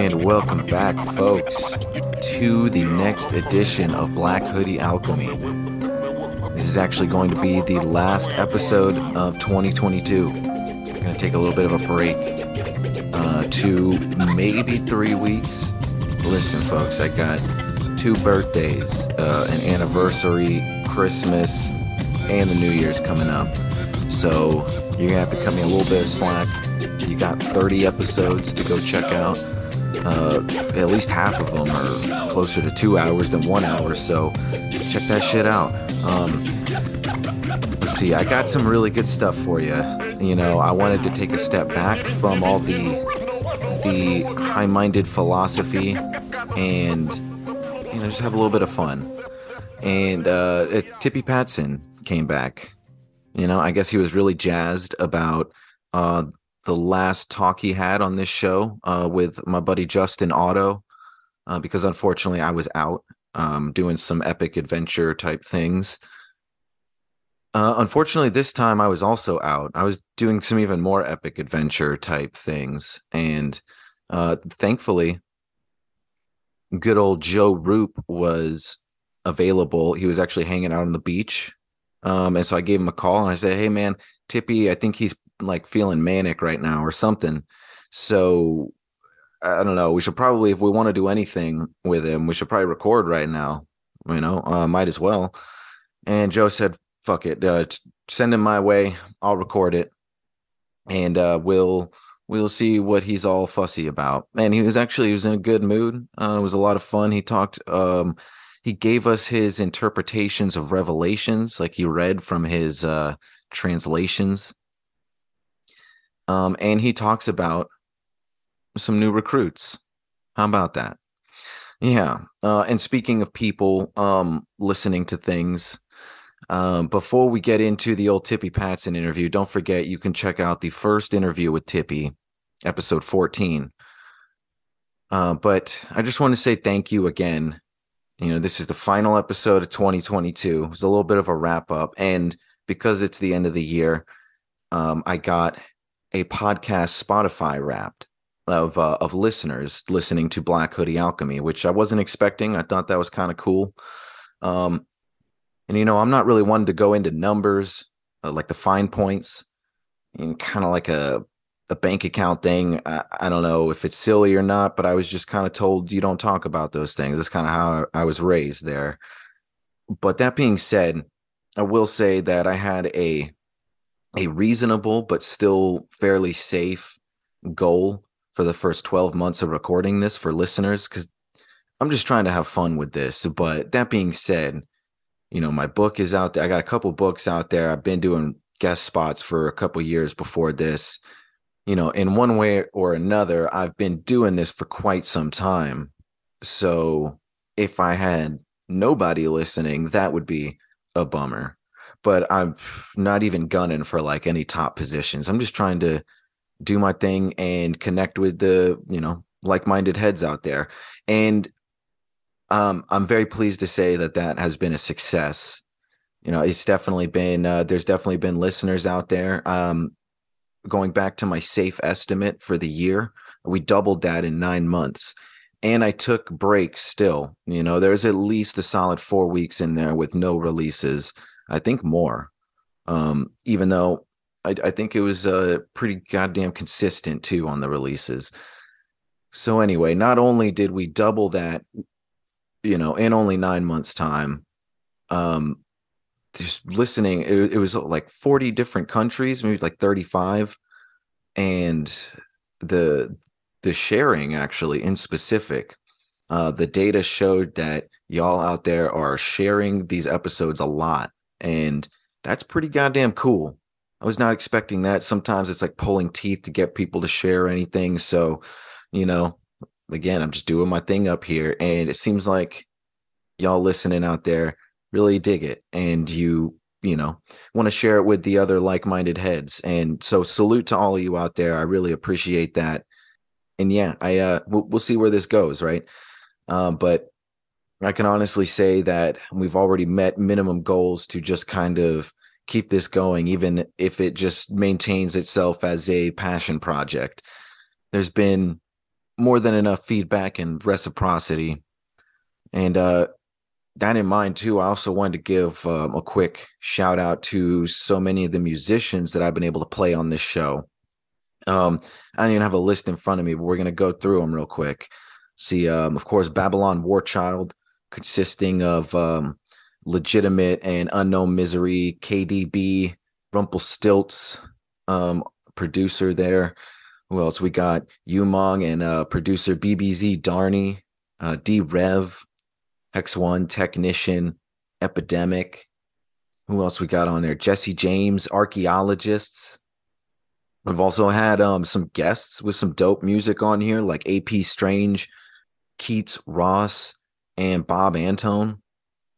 And welcome back, folks, to the next edition of Black Hoodie Alchemy. This is actually going to be the last episode of 2022. We're going to take a little bit of a break, uh, two, maybe three weeks. Listen, folks, I got two birthdays, uh, an anniversary, Christmas, and the New Year's coming up. So you're going to have to cut me a little bit of slack. You got 30 episodes to go check out. Uh, at least half of them are closer to two hours than one hour. So check that shit out. Um, let's see. I got some really good stuff for you. You know, I wanted to take a step back from all the the high-minded philosophy and you know just have a little bit of fun. And uh, Tippy Patson came back. You know, I guess he was really jazzed about uh, the last talk he had on this show uh, with my buddy Justin Otto, uh, because unfortunately I was out um, doing some epic adventure type things. Uh, unfortunately, this time I was also out. I was doing some even more epic adventure type things, and uh, thankfully, good old Joe Rupe was available. He was actually hanging out on the beach, um, and so I gave him a call and I said, "Hey, man, Tippy, I think he's like feeling manic right now or something. So I don't know. We should probably, if we want to do anything with him, we should probably record right now. You know, uh, might as well. And Joe said, "Fuck it, uh, send him my way. I'll record it, and uh, we'll we'll see what he's all fussy about." And he was actually he was in a good mood. Uh, it was a lot of fun. He talked. Um, he gave us his interpretations of revelations, like he read from his uh, translations um, and he talks about some new recruits. How about that? Yeah. Uh, and speaking of people um, listening to things, um, before we get into the old Tippy Patson interview, don't forget you can check out the first interview with Tippy, episode 14. Uh, but I just want to say thank you again. You know, this is the final episode of 2022. It's a little bit of a wrap up. And because it's the end of the year, um, I got a podcast Spotify wrapped of uh, of listeners listening to Black Hoodie Alchemy, which I wasn't expecting. I thought that was kind of cool. Um, and you know, I'm not really one to go into numbers uh, like the fine points, and kind of like a a bank account thing. I, I, don't know if it's silly or not, but I was just kind of told you don't talk about those things. That's kind of how I was raised there. But that being said, I will say that I had a a reasonable but still fairly safe goal for the first 12 months of recording this for listeners because I'm just trying to have fun with this. But that being said, you know, my book is out there. I got a couple books out there. I've been doing guest spots for a couple years before this. You know, in one way or another, I've been doing this for quite some time. So if I had nobody listening, that would be a bummer but I'm not even gunning for like any top positions. I'm just trying to do my thing and connect with the, you know, like-minded heads out there. And um, I'm very pleased to say that that has been a success. You know, it's definitely been uh, there's definitely been listeners out there. Um, going back to my safe estimate for the year, we doubled that in nine months. And I took breaks still. You know, there's at least a solid four weeks in there with no releases. I think more. Um, even though I, I think it was uh, pretty goddamn consistent too on the releases. So anyway, not only did we double that, you know, in only nine months' time, um, just listening, it, it was like 40 different countries, maybe like 35. And the the sharing actually in specific, uh, the data showed that y'all out there are sharing these episodes a lot and that's pretty goddamn cool. I was not expecting that. Sometimes it's like pulling teeth to get people to share anything. So, you know, again, I'm just doing my thing up here, and it seems like y'all listening out there really dig it, and you, you know, want to share it with the other like-minded heads. And so, salute to all of you out there. I really appreciate that. And yeah, I uh, we'll, we'll see where this goes, right? Um, but I can honestly say that we've already met minimum goals to just kind of keep this going, even if it just maintains itself as a passion project. There's been more than enough feedback and reciprocity. And uh, that in mind, too, I also wanted to give um, a quick shout out to so many of the musicians that I've been able to play on this show. Um, I don't even have a list in front of me, but we're going to go through them real quick. See, um, of course, Babylon Warchild, consisting of um, legitimate and unknown misery, KDB, Rumpelstilts, um, producer there. Who else? We got Umong and uh, producer BBZ Darney, uh, D Rev, Hex One Technician, Epidemic. Who else we got on there? Jesse James, archaeologists. We've also had um, some guests with some dope music on here, like AP Strange, Keats Ross, and Bob Antone.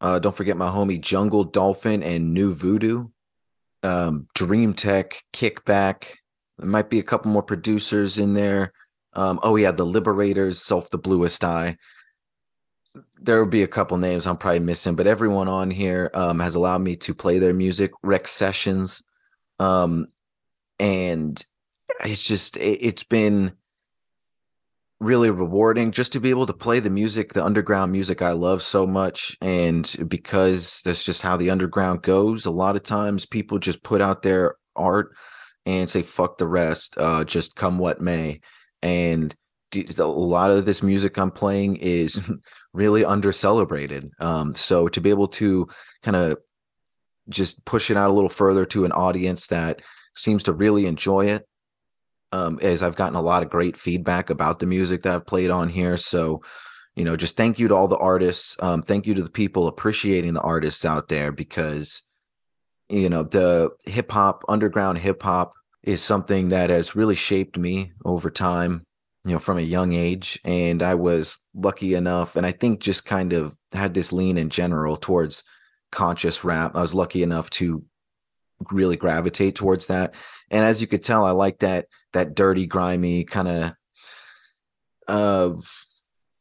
Uh, don't forget my homie Jungle Dolphin and New Voodoo. Um, Dream Tech, Kickback. There might be a couple more producers in there. Um, oh yeah, the Liberators, Self the Bluest Eye there will be a couple names I'm probably missing, but everyone on here um, has allowed me to play their music, Rex Sessions, um, and it's just it, it's been really rewarding just to be able to play the music, the underground music I love so much, and because that's just how the underground goes. A lot of times, people just put out their art and say "fuck the rest," uh, just come what may, and a lot of this music I'm playing is really under celebrated. Um, so to be able to kind of just push it out a little further to an audience that seems to really enjoy it, um, as I've gotten a lot of great feedback about the music that I've played on here. So, you know, just thank you to all the artists. Um, thank you to the people appreciating the artists out there because, you know, the hip hop, underground hip hop is something that has really shaped me over time you know, from a young age. And I was lucky enough, and I think just kind of had this lean in general towards conscious rap. I was lucky enough to really gravitate towards that. And as you could tell, I like that that dirty, grimy kind of uh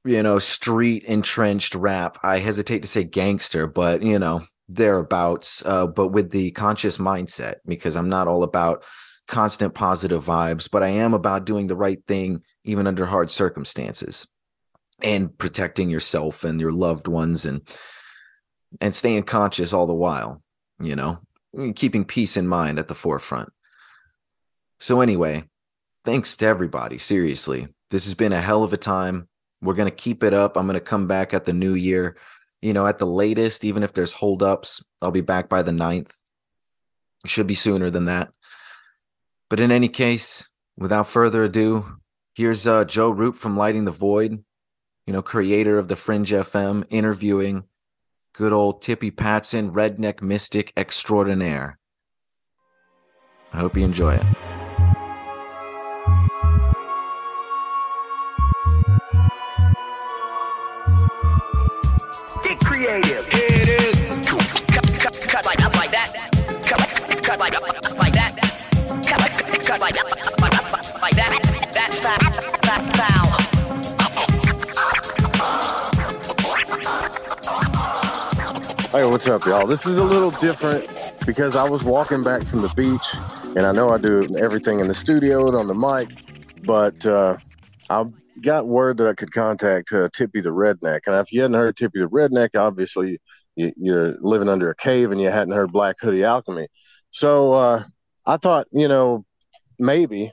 you know, street entrenched rap. I hesitate to say gangster, but you know, thereabouts. Uh, but with the conscious mindset, because I'm not all about constant positive vibes, but I am about doing the right thing even under hard circumstances and protecting yourself and your loved ones and and staying conscious all the while, you know, keeping peace in mind at the forefront. So anyway, thanks to everybody, seriously. This has been a hell of a time. We're going to keep it up. I'm going to come back at the new year. You know, at the latest, even if there's holdups, I'll be back by the 9th. Should be sooner than that. But in any case, without further ado, here's uh, Joe Rupe from Lighting the Void, you know, creator of the Fringe FM, interviewing good old Tippy Patson, redneck mystic extraordinaire. I hope you enjoy it. Hey, what's up, y'all? This is a little different because I was walking back from the beach, and I know I do everything in the studio and on the mic, but uh, I got word that I could contact uh, Tippy the Redneck. And if you hadn't heard Tippy the Redneck, obviously you, are living under a cave and you hadn't heard Black Hoodie Alchemy. So uh, I thought, you know, maybe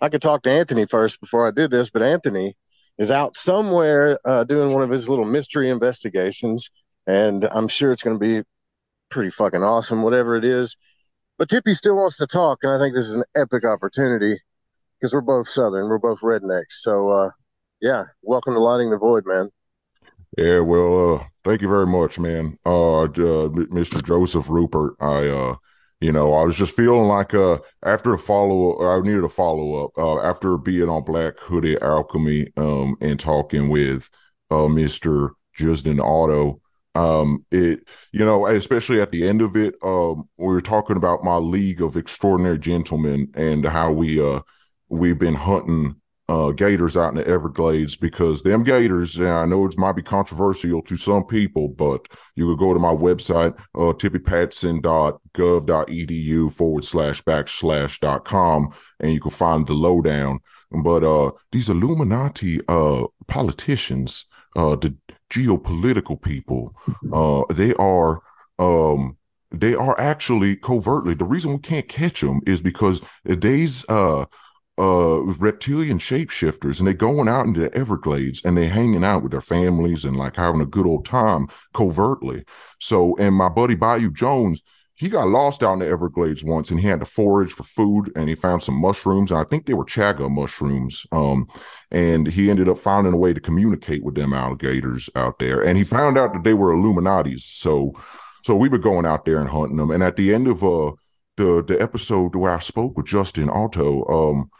I could talk to Anthony first before I did this, but Anthony is out somewhere uh, doing one of his little mystery investigations, and I'm sure it's going to be pretty fucking awesome, whatever it is. But Tippy still wants to talk, and I think this is an epic opportunity because we're both Southern, we're both rednecks. So, uh, yeah, welcome to Lighting the Void, man. Yeah, well, uh, thank you very much, man. Uh, uh Mr. Joseph Rupert, I uh, you know, I was just feeling like uh after a follow I needed a follow up uh, after being on Black Hoodie Alchemy um and talking with uh Mr. Justin Otto. Um, it you know, especially at the end of it, um, we were talking about my League of Extraordinary Gentlemen and how we uh we've been hunting uh, gators out in the Everglades because them gators, and I know it might be controversial to some people, but you could go to my website, uh, tippypatson.gov.edu forward slash backslash dot com, and you can find the lowdown. but uh, these Illuminati uh, politicians, uh, the geopolitical people, uh, they are um, they are actually covertly. The reason we can't catch them is because these uh, uh, reptilian shapeshifters, and they're going out into the Everglades and they're hanging out with their families and like having a good old time covertly. So, and my buddy Bayou Jones, he got lost out in the Everglades once and he had to forage for food and he found some mushrooms. I think they were chaga mushrooms. Um, and he ended up finding a way to communicate with them alligators out there. And he found out that they were Illuminati's. So, so we were going out there and hunting them. And at the end of uh the the episode where I spoke with Justin Otto, um,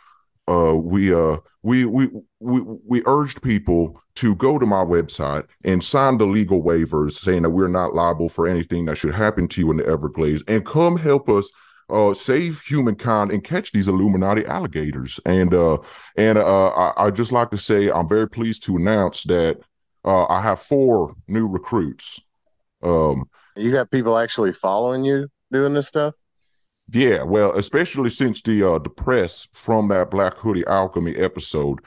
uh, we uh we we we we urged people to go to my website and sign the legal waivers saying that we're not liable for anything that should happen to you in the Everglades and come help us uh, save humankind and catch these Illuminati alligators. And uh, and uh, I, I just like to say I'm very pleased to announce that uh, I have four new recruits. Um, you got people actually following you doing this stuff. Yeah, well, especially since the uh the press from that Black Hoodie Alchemy episode,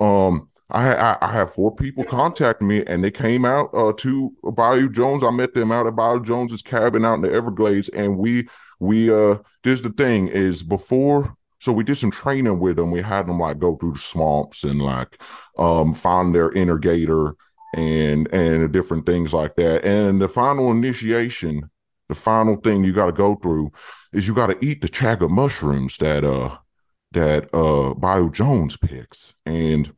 um, I I, I have four people contact me and they came out uh to Bayou Jones. I met them out at Bayou Jones's cabin out in the Everglades, and we we uh this the thing is before so we did some training with them. We had them like go through the swamps and like um find their inner gator and and different things like that. And the final initiation, the final thing you got to go through is you got to eat the chaga mushrooms that uh that uh Bayou Jones picks, and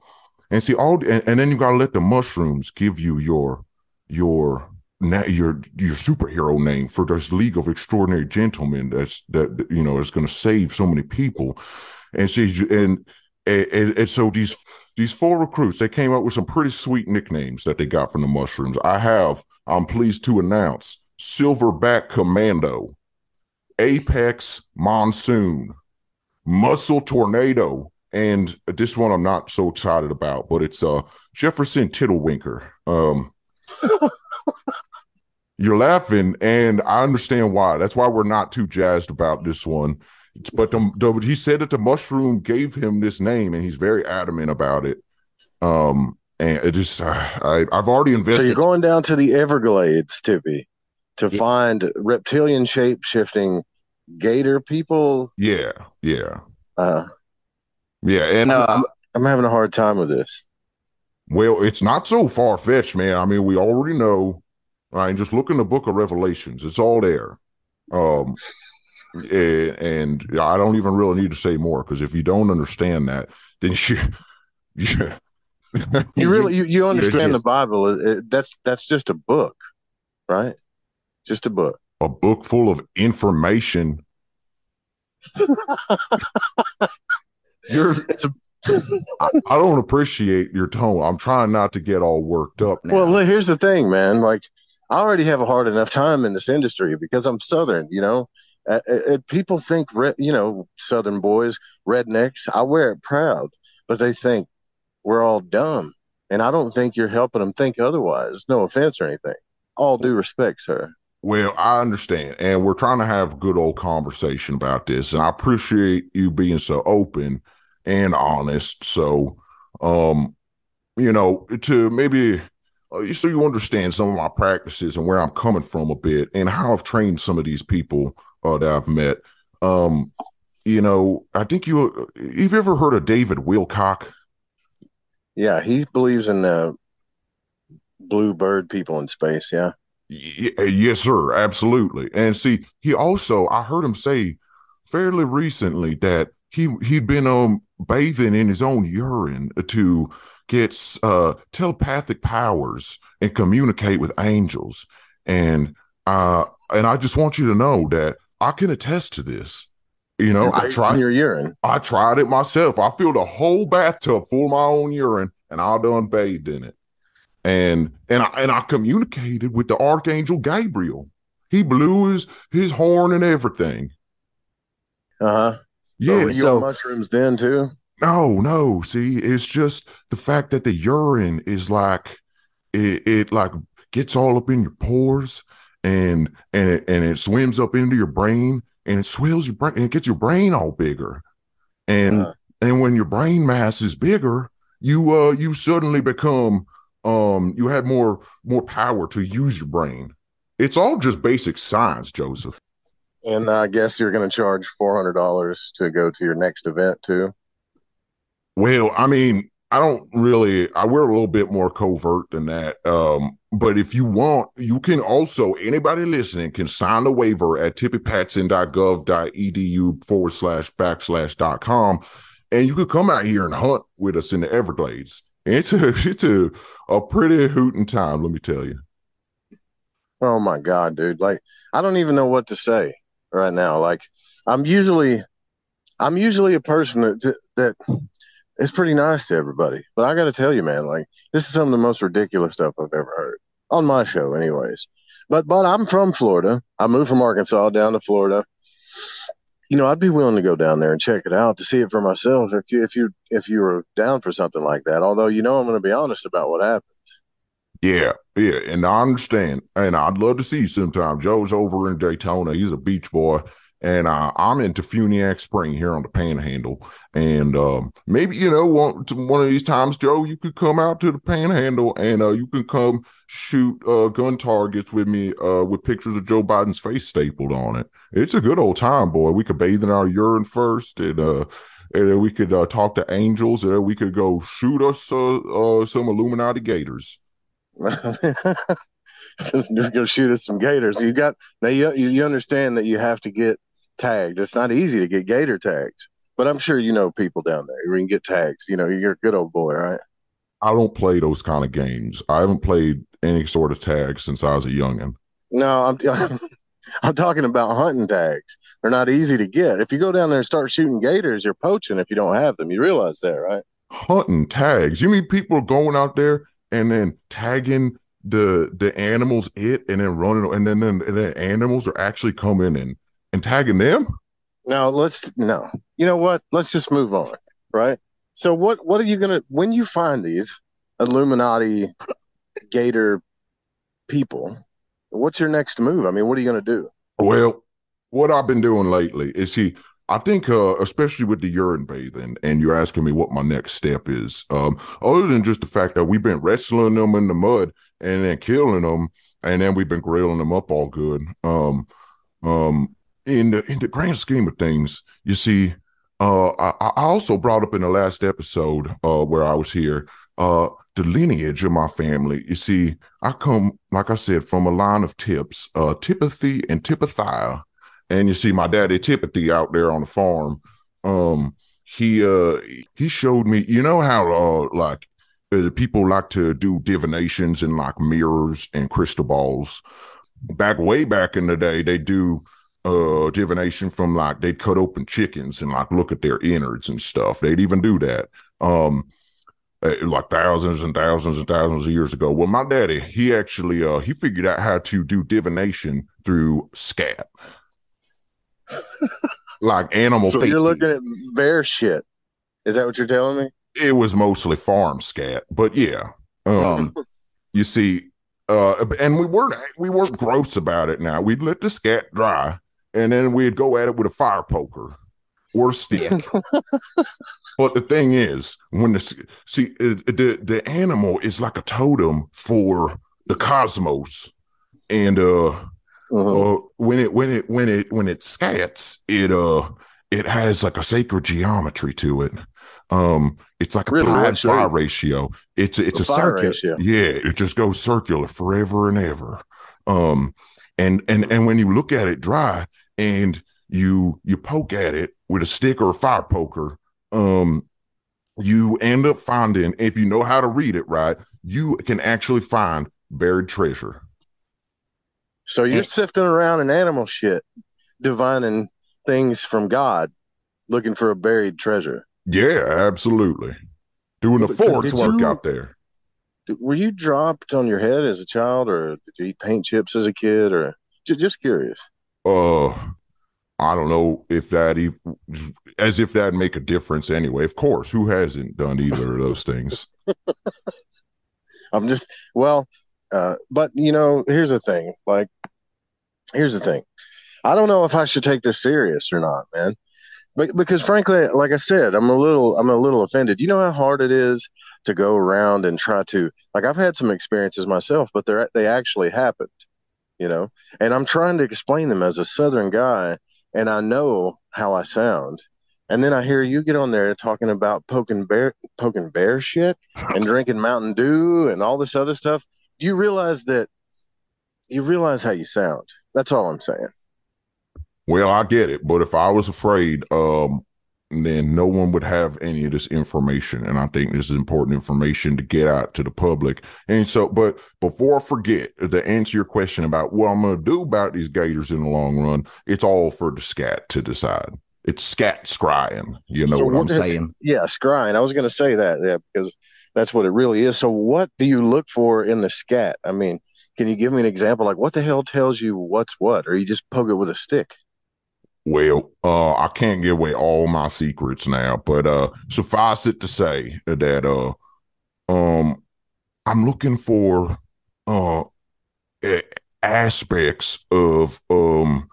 and see all, and, and then you got to let the mushrooms give you your your your your superhero name for this League of Extraordinary Gentlemen. That's that you know is going to save so many people, and see and, and and so these these four recruits they came up with some pretty sweet nicknames that they got from the mushrooms. I have I'm pleased to announce Silverback Commando Apex Monsoon, Muscle Tornado, and this one I'm not so excited about, but it's uh Jefferson Tittlewinker. Um You're laughing, and I understand why. That's why we're not too jazzed about this one. But the, the, he said that the mushroom gave him this name, and he's very adamant about it. Um, and it just, uh, I, I've already invested. So you're going down to the Everglades, Tippy to yeah. find reptilian shape shifting gator people. Yeah, yeah, uh, yeah. And I'm, I'm, I'm having a hard time with this. Well, it's not so far fetched, man. I mean, we already know, right? Just look in the Book of Revelations; it's all there. Um, and, and I don't even really need to say more because if you don't understand that, then you, yeah. you really you, you understand the Bible. It, that's that's just a book, right? Just a book. A book full of information. You're. I, I don't appreciate your tone. I'm trying not to get all worked up. Now. Well, here's the thing, man. Like, I already have a hard enough time in this industry because I'm Southern. You know, uh, uh, people think, you know, Southern boys, rednecks. I wear it proud, but they think we're all dumb, and I don't think you're helping them think otherwise. No offense or anything. All due respect, sir. Well, I understand, and we're trying to have a good old conversation about this, and I appreciate you being so open and honest. So, um, you know, to maybe uh, so you understand some of my practices and where I'm coming from a bit, and how I've trained some of these people uh, that I've met. Um, you know, I think you you've ever heard of David Wilcock? Yeah, he believes in the blue bird people in space. Yeah. Yes, sir. Absolutely. And see, he also, I heard him say fairly recently that he he'd been um bathing in his own urine to get uh telepathic powers and communicate with angels. And uh and I just want you to know that I can attest to this. You know, I tried your urine. I tried it myself. I filled a whole bathtub full of my own urine and I done bathed in it and and I and I communicated with the archangel Gabriel. He blew his his horn and everything. Uh huh. Yeah. So, so mushrooms then too. No, no. See, it's just the fact that the urine is like it, it like gets all up in your pores and and it, and it swims up into your brain and it swells your brain and it gets your brain all bigger. And uh and when your brain mass is bigger, you uh you suddenly become um you have more more power to use your brain. It's all just basic science, Joseph. And I guess you're going to charge four hundred dollars to go to your next event too. Well, I mean, I don't really. I we're a little bit more covert than that. Um, but if you want, you can also anybody listening can sign the waiver at tippypatson.gov.edu forward slash backslash dot com, and you could come out here and hunt with us in the Everglades. It's a it's a a pretty hooting time, let me tell you. Oh my god, dude! Like I don't even know what to say right now. Like I'm usually, I'm usually a person that that is pretty nice to everybody, but I got to tell you, man, like this is some of the most ridiculous stuff I've ever heard on my show, anyways. But but I'm from Florida. I moved from Arkansas down to Florida. You know, I'd be willing to go down there and check it out to see it for myself if you if you if you were down for something like that. Although you know I'm going to be honest about what happened. Yeah, yeah, and I understand, and I'd love to see you sometime. Joe's over in Daytona; he's a beach boy, and uh, I'm into DeFuniak Spring here on the Panhandle. And um, maybe you know one one of these times, Joe, you could come out to the Panhandle and uh, you can come shoot uh, gun targets with me uh, with pictures of Joe Biden's face stapled on it. It's a good old time, boy. We could bathe in our urine first, and uh, and we could uh, talk to angels, and we could go shoot us some Illuminati gators. go shoot us some gators. You got now. You you understand that you have to get tagged. It's not easy to get gator tags, but I'm sure you know people down there who can get tags. You know, you're a good old boy, right? I don't play those kind of games. I haven't played any sort of tag since I was a youngin. No, I'm. I'm talking about hunting tags. They're not easy to get. If you go down there and start shooting gators, you're poaching if you don't have them. You realize that, right? Hunting tags. You mean people going out there and then tagging the the animals it and then running and then then the animals are actually coming and and tagging them? No, let's no. You know what? Let's just move on, right? So what what are you gonna when you find these Illuminati Gator people? What's your next move? I mean, what are you gonna do? Well, what I've been doing lately is he I think, uh, especially with the urine bathing, and you're asking me what my next step is. Um, other than just the fact that we've been wrestling them in the mud and then killing them, and then we've been grilling them up all good. Um, um, in the in the grand scheme of things, you see, uh, I, I also brought up in the last episode uh, where I was here uh, the lineage of my family. You see, I come, like I said, from a line of tips, uh, Tipothy and Tipothia and you see my daddy Tipothy out there on the farm. Um, he uh he showed me, you know how uh like uh, people like to do divinations and like mirrors and crystal balls. Back way back in the day, they do uh divination from like they'd cut open chickens and like look at their innards and stuff. They'd even do that. Um uh, like thousands and thousands and thousands of years ago. Well, my daddy, he actually uh he figured out how to do divination through scat like animal. So you're looking at bear shit. Is that what you're telling me? It was mostly farm scat, but yeah. Um, you see, uh, and we weren't we weren't gross about it. Now we'd let the scat dry, and then we'd go at it with a fire poker or stick. but the thing is, when the see the the animal is like a totem for the cosmos, and uh uh-huh. Uh, when it when it when it when it scats, it uh it has like a sacred geometry to it. Um, it's like a really? pi fire ratio. It's it's a, a circular. Yeah, it just goes circular forever and ever. Um, and and and when you look at it dry and you you poke at it with a stick or a fire poker, um, you end up finding if you know how to read it right, you can actually find buried treasure. So you're and, sifting around in animal shit, divining things from God, looking for a buried treasure. Yeah, absolutely. Doing the force work you, out there. Were you dropped on your head as a child, or did you eat paint chips as a kid, or just, just curious? Uh, I don't know if that even, as if that'd make a difference anyway. Of course, who hasn't done either of those things? I'm just well, uh, but you know, here's the thing. Like, here's the thing. I don't know if I should take this serious or not, man. But because frankly, like I said, I'm a little I'm a little offended. You know how hard it is to go around and try to like I've had some experiences myself, but they're they actually happened, you know. And I'm trying to explain them as a southern guy, and I know how I sound. And then I hear you get on there talking about poking bear poking bear shit and drinking Mountain Dew and all this other stuff. Do you realize that you realize how you sound? That's all I'm saying. Well, I get it, but if I was afraid, um, then no one would have any of this information, and I think this is important information to get out to the public. And so, but before I forget to answer your question about what I'm going to do about these gators in the long run, it's all for the scat to decide. It's scat scrying. You know So what I'm saying? Yeah, scrying. I was going to say that, yeah, because that's what it really is. So, what do you look for in the scat? I mean, can you give me an example? Like, what the hell tells you what's what, or you just poke it with a stick? Well, uh, I can't give away all my secrets now, but uh, suffice it to say that uh, um, I'm looking for uh aspects of um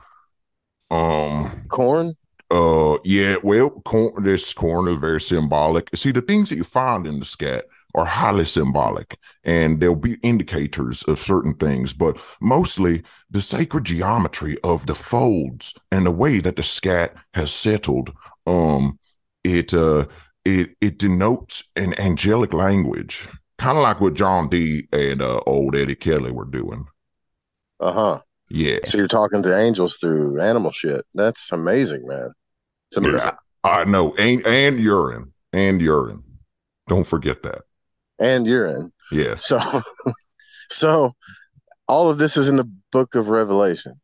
um Corn? uh yeah well corn this corn is very symbolic see the things that you find in the scat are highly symbolic and there'll be indicators of certain things but mostly the sacred geometry of the folds and the way that the scat has settled um it uh it it denotes an angelic language kind of like what John Dee and uh old eddie kelly were doing Uh huh. yeah So you're talking to angels through animal shit. That's amazing, man. It's amazing. Yeah, I know, and and urine, and urine. Don't forget that. And urine. Yeah. So, so all of this is in the book of Revelation.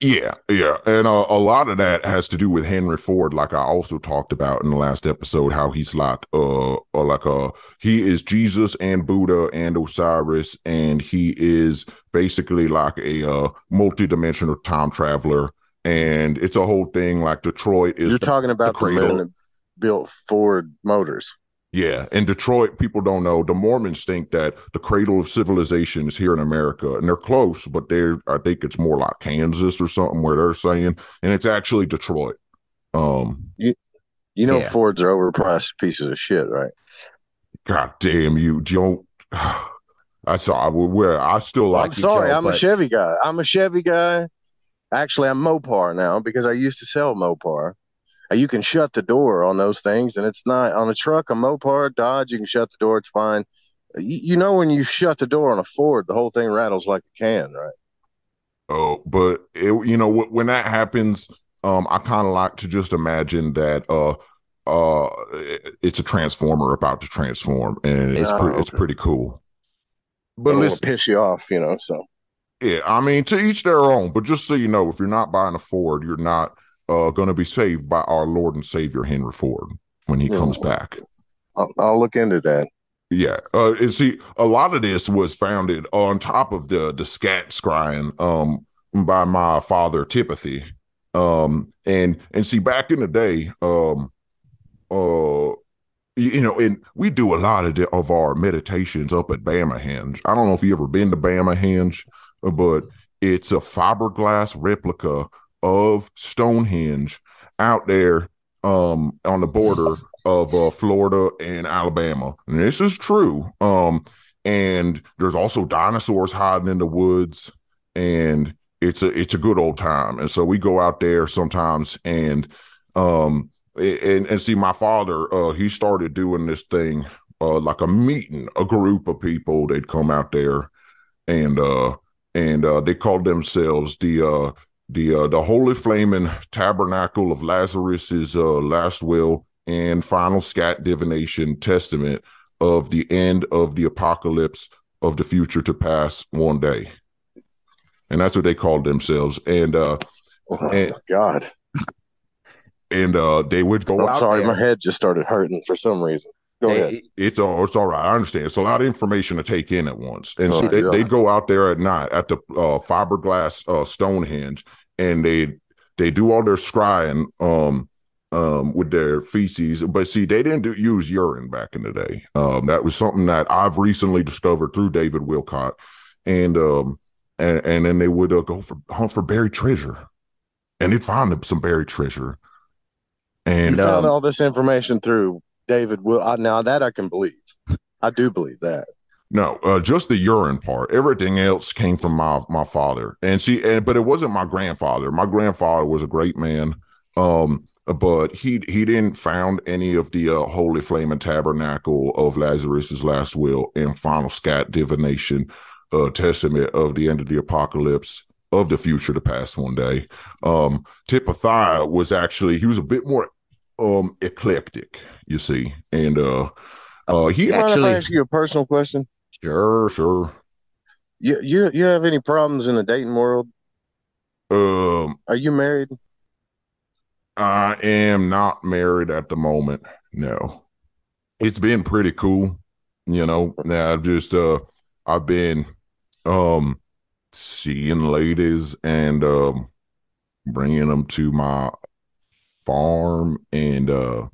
yeah, yeah, and uh, a lot of that has to do with Henry Ford, like I also talked about in the last episode, how he's like, uh, or like uh, he is Jesus and Buddha and Osiris, and he is basically like a uh multi-dimensional time traveler, and it's a whole thing. Like Detroit is You're talking about the, cradle. man that built Ford Motors. Yeah, in Detroit, people don't know. The Mormons think that the cradle of civilization is here in America, and they're close, but they're I think it's more like Kansas or something where they're saying, and it's actually Detroit. Um, you, you know, Yeah. Fords are overpriced pieces of shit, right? God damn you, don't. I saw. I wear. I still like. I'm sorry, I'm a Chevy guy. I'm a Chevy guy. Actually, I'm Mopar now because I used to sell Mopar. Uh, You can shut the door on those things, and it's not on a truck, a Mopar, Dodge. You can shut the door; it's fine. You, you know, when you shut the door on a Ford, the whole thing rattles like a can, right? Oh, but it, you know wh- when that happens, um, I kind of like to just imagine that uh, uh, it's a transformer about to transform, and it's Oh, pre- it's pretty cool. But it'll listen, piss you off, you know. So yeah, I mean, to each their own. But just so you know, if you're not buying a Ford, you're not uh going to be saved by our Lord and Savior Henry Ford when he Yeah. comes back. I'll, I'll look into that. Yeah, uh, and see, a lot of this was founded on top of the the scat scrying um by my father Tipothy, um and and see back in the day, um uh you, you know, and we do a lot of the, of our meditations up at Bamahenge. I don't know if you ever been to Bamahenge, but it's a fiberglass replica of Stonehenge out there um on the border of uh, Florida and Alabama. And this is true. Um, and there's also dinosaurs hiding in the woods, and it's a it's a good old time. And so we go out there sometimes, and um, and and see my father. Uh, he started doing this thing, uh, like a meeting, a group of people. They'd come out there, and uh, and uh, they called themselves the uh the uh, the Holy Flaming Tabernacle of Lazarus's uh, last will and final scat divination testament of the end of the apocalypse of the future to pass one day. And that's what they called themselves. And uh Oh, And- God. and uh they would go I'm out sorry, there. my head just started hurting for some reason. Go Hey, ahead. It's all it's all right. I understand. It's a lot of information to take in at once. And so Oh, they, they'd go out there at night at the uh, fiberglass uh, Stonehenge, and they they do all their scrying um um with their feces. But see, they didn't do, use urine back in the day. Um, that was something that I've recently discovered through David Wilcock, and um and, and then they would uh, go for hunt for buried treasure, and they'd find some buried treasure. You And found um, all this information through David Will. Now that I can believe. I do believe that. No, uh, just the urine part. Everything else came from my my father, and see, and but it wasn't my grandfather. My grandfather was a great man, um, but he he didn't found any of the uh, holy flame and tabernacle of Lazarus's last will and final scat divination, uh, testament of the end of the apocalypse of the future to pass one day. Um, Tipathiah was actually he was a bit more um eclectic, you see, and uh, uh, he if Actually- I ask you a personal question? Sure sure You you you have any problems in the dating world? um. Are you married? I am not married at the moment. No. It's been pretty cool. You know, now I've just uh I've been um seeing ladies and um bringing them to my farm and uh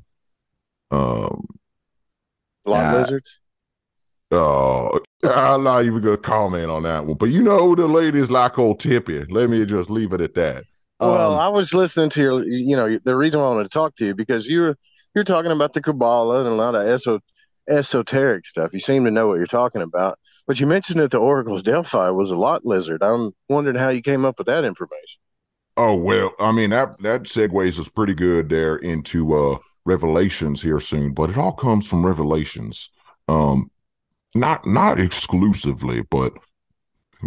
um Lot lizards? Uh I'm not even gonna comment on that one. But you know the ladies like old Tippy. Let me just leave it at that. Well, um, I was listening to your, you know, the reason why I wanted to talk to you because you're you're talking about the Kabbalah and a lot of eso, esoteric stuff. You seem to know what you're talking about. But you mentioned that the Oracle's Delphi was a lot lizard. I'm wondering how you came up with that information. Oh well, I mean that that segues us pretty good there into uh Revelations here soon, but it all comes from Revelations. Um not not exclusively, but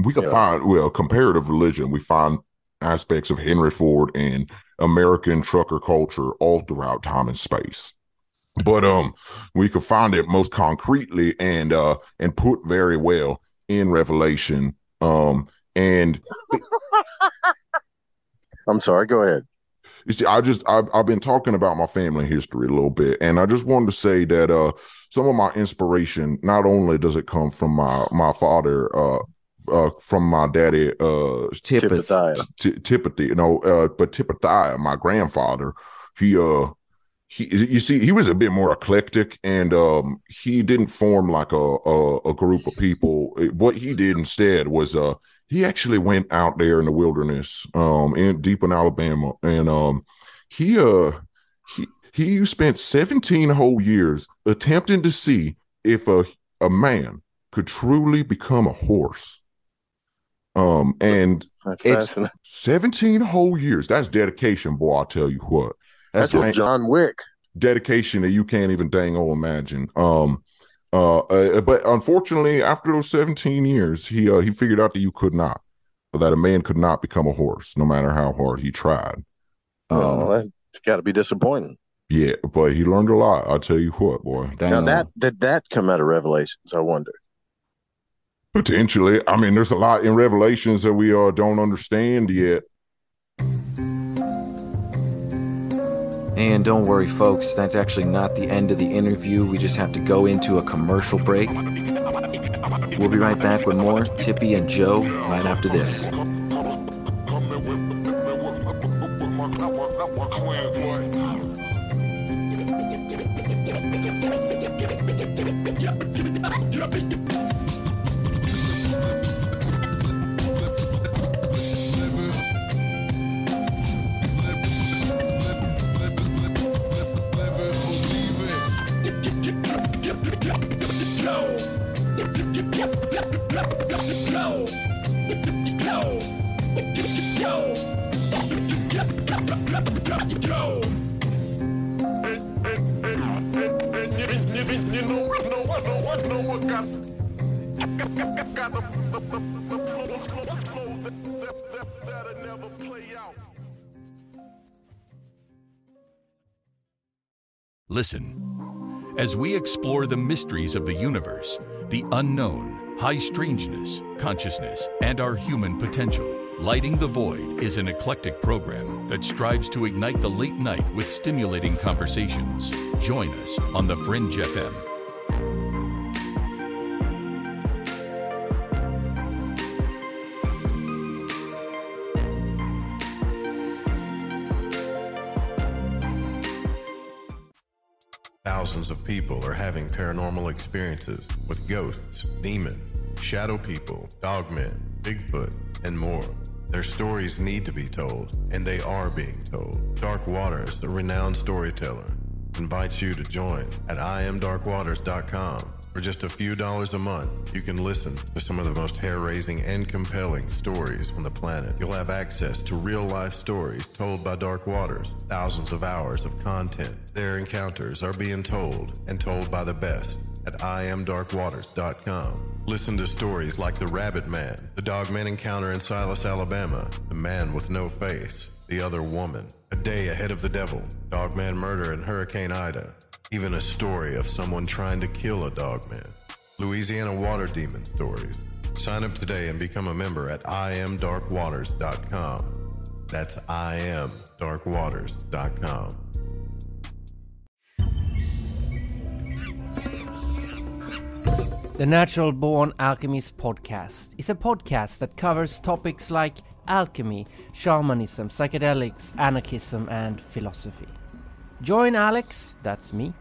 we can Yeah. find well comparative religion. We find aspects of Henry Ford and American trucker culture all throughout time and space. But um we could find it most concretely and uh and put very well in Revelation. Um and I'm sorry. Go ahead. You see, I just I've, I've been talking about my family history a little bit, and I just wanted to say that uh some of my inspiration not only does it come from my my father uh uh from my daddy uh Tippeth. Tipithiah. T- Tipothy, you know, uh but Tipothiah, my grandfather, he uh he you see he was a bit more eclectic and um he didn't form like a a, a group of people. What he did instead was uh he actually went out there in the wilderness um in deep in Alabama and um he uh he he spent 17 whole years attempting to see if a a man could truly become a horse. Um and That's It's- 17 whole years. That's dedication, boy. I'll tell you what. That's That's what John Wick. Dedication that you can't even dang old imagine. Um uh, uh but unfortunately after those 17 years he uh he figured out that you could not that a man could not become a horse no matter how hard he tried. Oh, Um, that's got to be disappointing. yeah, but he learned a lot. I'll tell you what, boy. dang Now that did that come out of Revelations? I wonder. Potentially. I mean, there's a lot in Revelations that we uh don't understand yet. And don't worry, folks, that's actually not the end of the interview. We just have to go into a commercial break. We'll be right back with more Tippy and Joe right after this. Listen. As we explore the mysteries of the universe, the unknown, high strangeness, consciousness, and our human potential, Lighting the Void is an eclectic program that strives to ignite the late night with stimulating conversations. Join us on The Fringe FM. People are having paranormal experiences with ghosts, demons, shadow people, dogmen, Bigfoot, and more. Their stories need to be told, and they are being told. Dark Waters, a renowned storyteller, invites you to join at iamdarkwaters.com. For just a few dollars a month, you can listen to some of the most hair raising and compelling stories on the planet. You'll have access to real life stories told by Dark Waters, thousands of hours of content. Their encounters are being told and told by the best at iamdarkwaters.com. Listen to stories like The Rabbit Man, the Dogman encounter in Silas, Alabama, The Man with No Face, The Other Woman, A Day Ahead of the Devil, Dogman Murder in Hurricane Ida, even a story of someone trying to kill a dogman. Louisiana Water Demon Stories. Sign up today and become a member at iamdarkwaters.com. That's iamdarkwaters.com. The Natural Born Alchemist podcast is a podcast that covers topics like alchemy, shamanism, psychedelics, anarchism, and philosophy. Join Alex, that's me,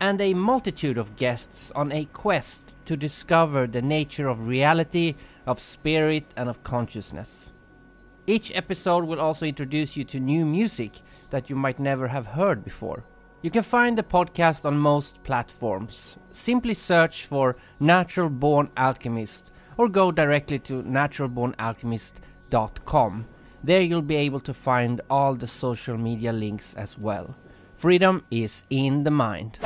and a multitude of guests on a quest to discover the nature of reality, of spirit, and of consciousness. Each episode will also introduce you to new music that you might never have heard before. You can find the podcast on most platforms. Simply search for Natural Born Alchemist or go directly to naturalbornalchemist.com. There you'll be able to find all the social media links as well. Freedom is in the mind.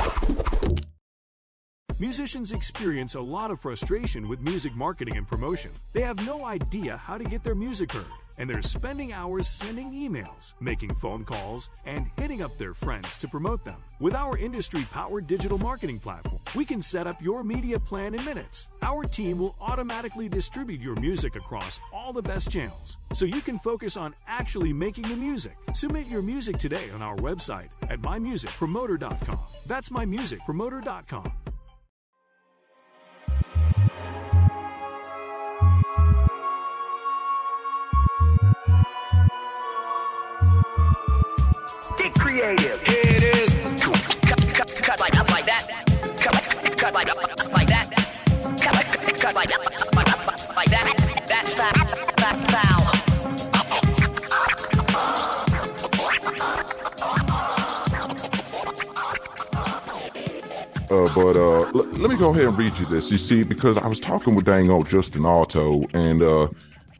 Musicians experience a lot of frustration with music marketing and promotion. They have no idea how to get their music heard, and they're spending hours sending emails, making phone calls, and hitting up their friends to promote them. With our industry powered digital marketing platform, we can set up your media plan in minutes. Our team will automatically distribute your music across all the best channels so you can focus on actually making the music. Submit your music today on our website at mymusicpromoter.com. That's mymusicpromoter.com. Uh, but uh, let me go ahead and read you this. You see, because I was talking with dang old Justin Otto, and uh,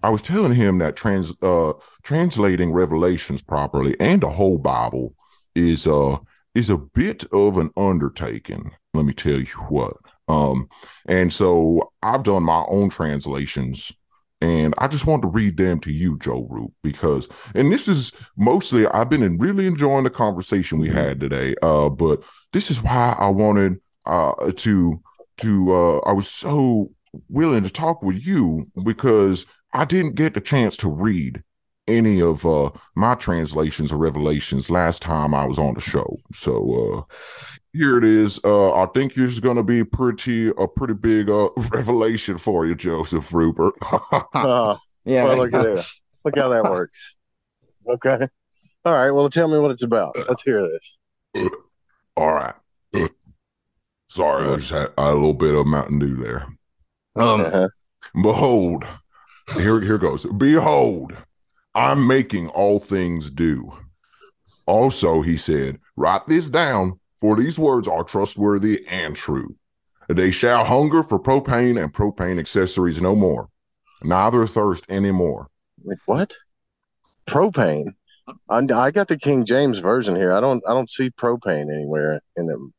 I was telling him that trans uh, translating Revelations properly and the whole Bible is a is a bit of an undertaking. Let me tell you what. Um, and so I've done my own translations and I just want to read them to you, Joe Rupe, because and this is mostly I've been really enjoying the conversation we had today. Uh, but this is why I wanted uh to to uh I was so willing to talk with you because I didn't get the chance to read any of uh my translations or revelations last time I was on the show. So uh here it is. Uh I think it's gonna be pretty a pretty big uh revelation for you, Joseph Rupert. Uh, Yeah. well, look at that. Look how that works. Okay. All right. Well, tell me what it's about. Let's hear this. All right. Sorry, I just had a little bit of Mountain Dew there. Um, Uh-huh. Behold, here, here goes. Behold, I'm making all things do. Also, he said, Write this down, for these words are trustworthy and true. They shall hunger for propane and propane accessories no more, neither thirst any more. Wait, what? Propane. I, I got the King James version here. I don't. I don't see propane anywhere in them.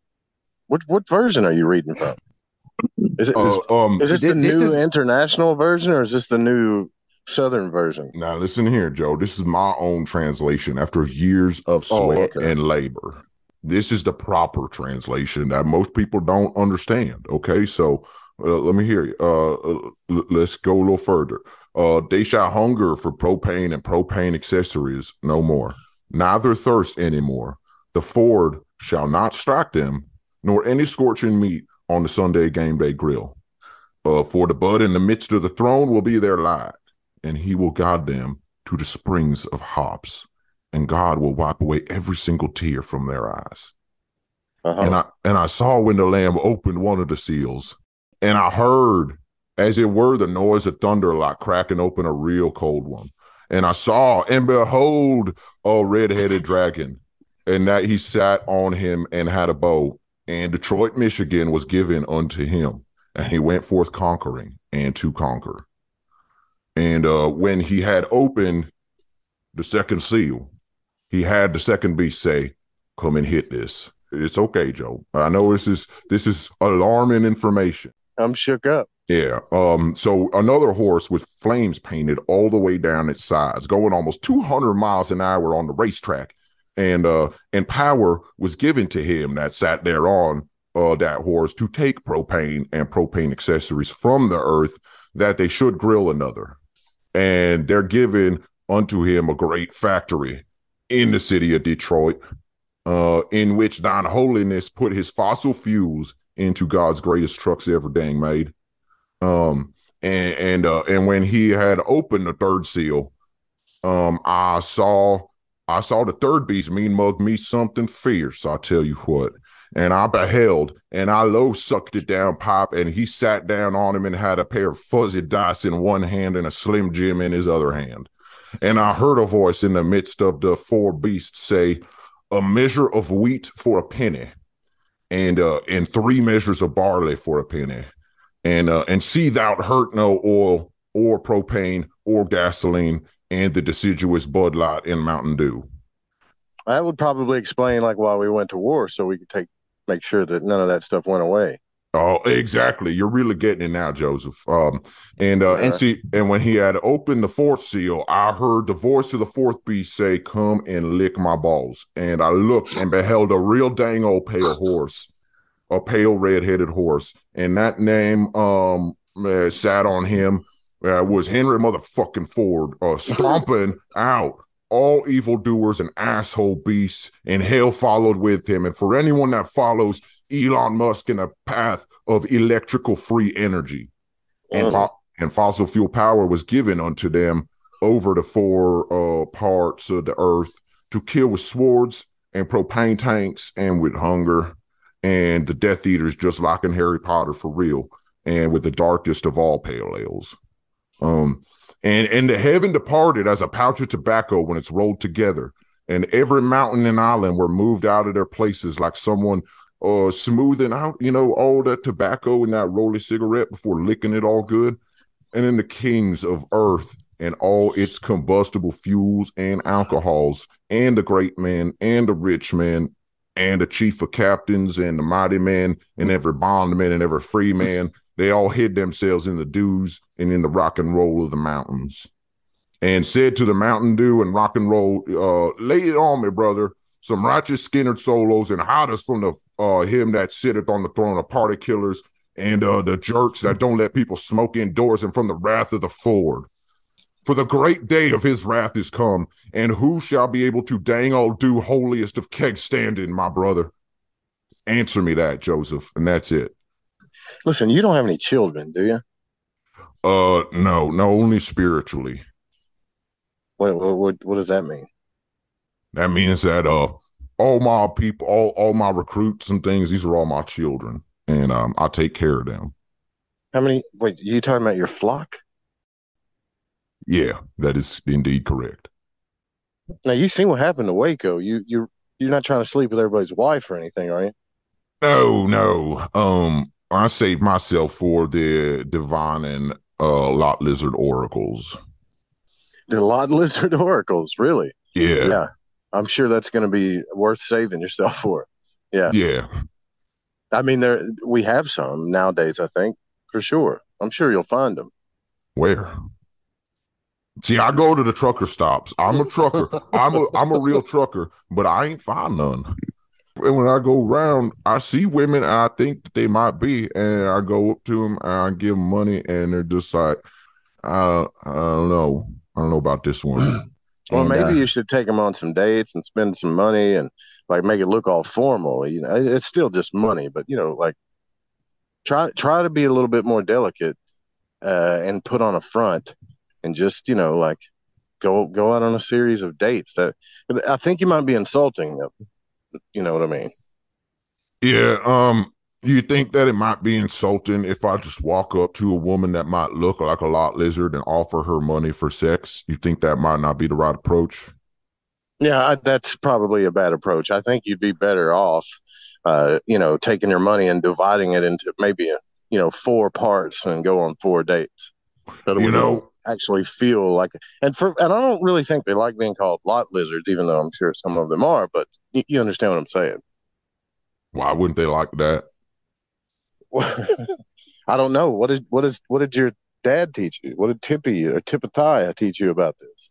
What what version are you reading from? Is it is, Uh, um, is this Thi- the this new is- international version or is this the new Southern version? now listen here, Joe. This is my own translation after years of Oh, sweat okay. and labor. This is the proper translation that most people don't understand. Okay, so uh, let me hear you. Uh, uh, l- let's go a little further. Uh, they shall hunger for propane and propane accessories no more, neither thirst anymore. The ford shall not strike them, nor any scorching meat on the Sunday game day grill. Uh, for the bud in the midst of the throne will be their light, and he will guide them to the springs of hops, and God will wipe away every single tear from their eyes. Uh-huh. And I and I saw when the Lamb opened one of the seals, and I heard, as it were, the noise of thunder like cracking open a real cold one. And I saw and behold a red-headed dragon, and that he sat on him and had a bow. And Detroit, Michigan was given unto him, and he went forth conquering and to conquer. And uh, when he had opened the second seal, he had the second beast say, "Come and hit this." It's okay, Joe. I know this is this is alarming information. I'm shook up. Yeah. Um. So another horse with flames painted all the way down its sides, going almost 200 miles an hour on the racetrack, and uh, and power was given to him that sat there on uh that horse to take propane and propane accessories from the earth that they should grill another, and they're given unto him a great factory in the city of Detroit, uh, in which thine holiness put his fossil fuels into God's greatest trucks ever dang made. Um, and and uh, and when he had opened the third seal, um, I saw I saw the third beast mean mug me something fierce. I tell you what. And I beheld, and I low sucked it down Pop and he sat down on him and had a pair of fuzzy dice in one hand and a slim jim in his other hand. And I heard a voice in the midst of the four beasts say, "A measure of wheat for a penny, and uh, and three measures of barley for a penny, and uh, and see thou hurt no oil or propane or gasoline, and the deciduous Bud Light and Mountain Dew." That would probably explain like why we went to war, so we could take make sure that none of that stuff went away. Oh, exactly. You're really getting it now, Joseph. Um, and uh, Yeah. and see, and when he had opened the fourth seal, I heard the voice of the fourth beast say, "Come and lick my balls." And I looked and beheld a real dang old pale horse, a pale red-headed horse, and that name um uh, sat on him uh, was Henry motherfucking Ford, uh, stomping out all evildoers and asshole beasts, and hell followed with him. And for anyone that follows Elon Musk in a path of electrical free energy, and fo- and fossil fuel power was given unto them over the four uh, parts of the earth to kill with swords and propane tanks and with hunger and the Death Eaters, just like in Harry Potter for real, and with the darkest of all pale ales. Um, and and the heaven departed as a pouch of tobacco when it's rolled together, and every mountain and island were moved out of their places like someone uh smoothing out, you know, all that tobacco in that rolly cigarette before licking it all good. And then the kings of earth and all its combustible fuels and alcohols, and the great men and the rich men, and the chief of captains and the mighty men, and every bondman and every free man, they all hid themselves in the dews and in the rock and roll of the mountains. And said to the Mountain Dew and rock and roll, uh, lay it on me, brother. Some righteous Skynyrd solos and hide us from the uh him that sitteth on the throne of party killers and uh the jerks that don't let people smoke indoors and from the wrath of the Ford. For the great day of his wrath is come, and who shall be able to dang old do holiest of keg standing, my brother? Answer me that, Joseph, and that's it. Listen, you don't have any children, do you? Uh, no, no, only spiritually. What what what, does that mean? That means that uh, all my people, all all my recruits and things, these are all my children, and um, I take care of them. How many? Wait, you talking about your flock? Yeah, that is indeed correct. Now you seen what happened to Waco. You you you're not trying to sleep with everybody's wife or anything, are you? No, no. Um, I saved myself for the divine and uh lot lizard oracles. The lot lizard oracles, really? Yeah, Yeah. I'm sure that's going to be worth saving yourself for. Yeah. yeah. I mean, there we have some nowadays. I think for sure. I'm sure you'll find them. Where? See, I go to the trucker stops. I'm a trucker. I'm a I'm a real trucker, but I ain't find none. And when I go around, I see women I think that they might be, and I go up to them and I give them money, and they're just like, uh, I don't know, I don't know about this one. Well, And, maybe uh, you should take them on some dates and spend some money and like make it look all formal. You know, it's still just money, but you know, like try try to be a little bit more delicate uh, and put on a front and just you know like go go out on a series of dates. That I think you might be insulting them. You know what I mean? Yeah, um, You think that it might be insulting if I just walk up to a woman that might look like a lot lizard and offer her money for sex? You think that might not be the right approach? Yeah, I, that's probably a bad approach. I think you'd be better off, uh, you know, taking your money and dividing it into maybe, you know, four parts and go on four dates. So You know- actually feel like, and for, and I don't really think they like being called lot lizards, even though I'm sure some of them are. But you, you understand what I'm saying? Why wouldn't they like that? I don't know. What is what is what did your dad teach you? What did Tippy or Tippathia teach you about this?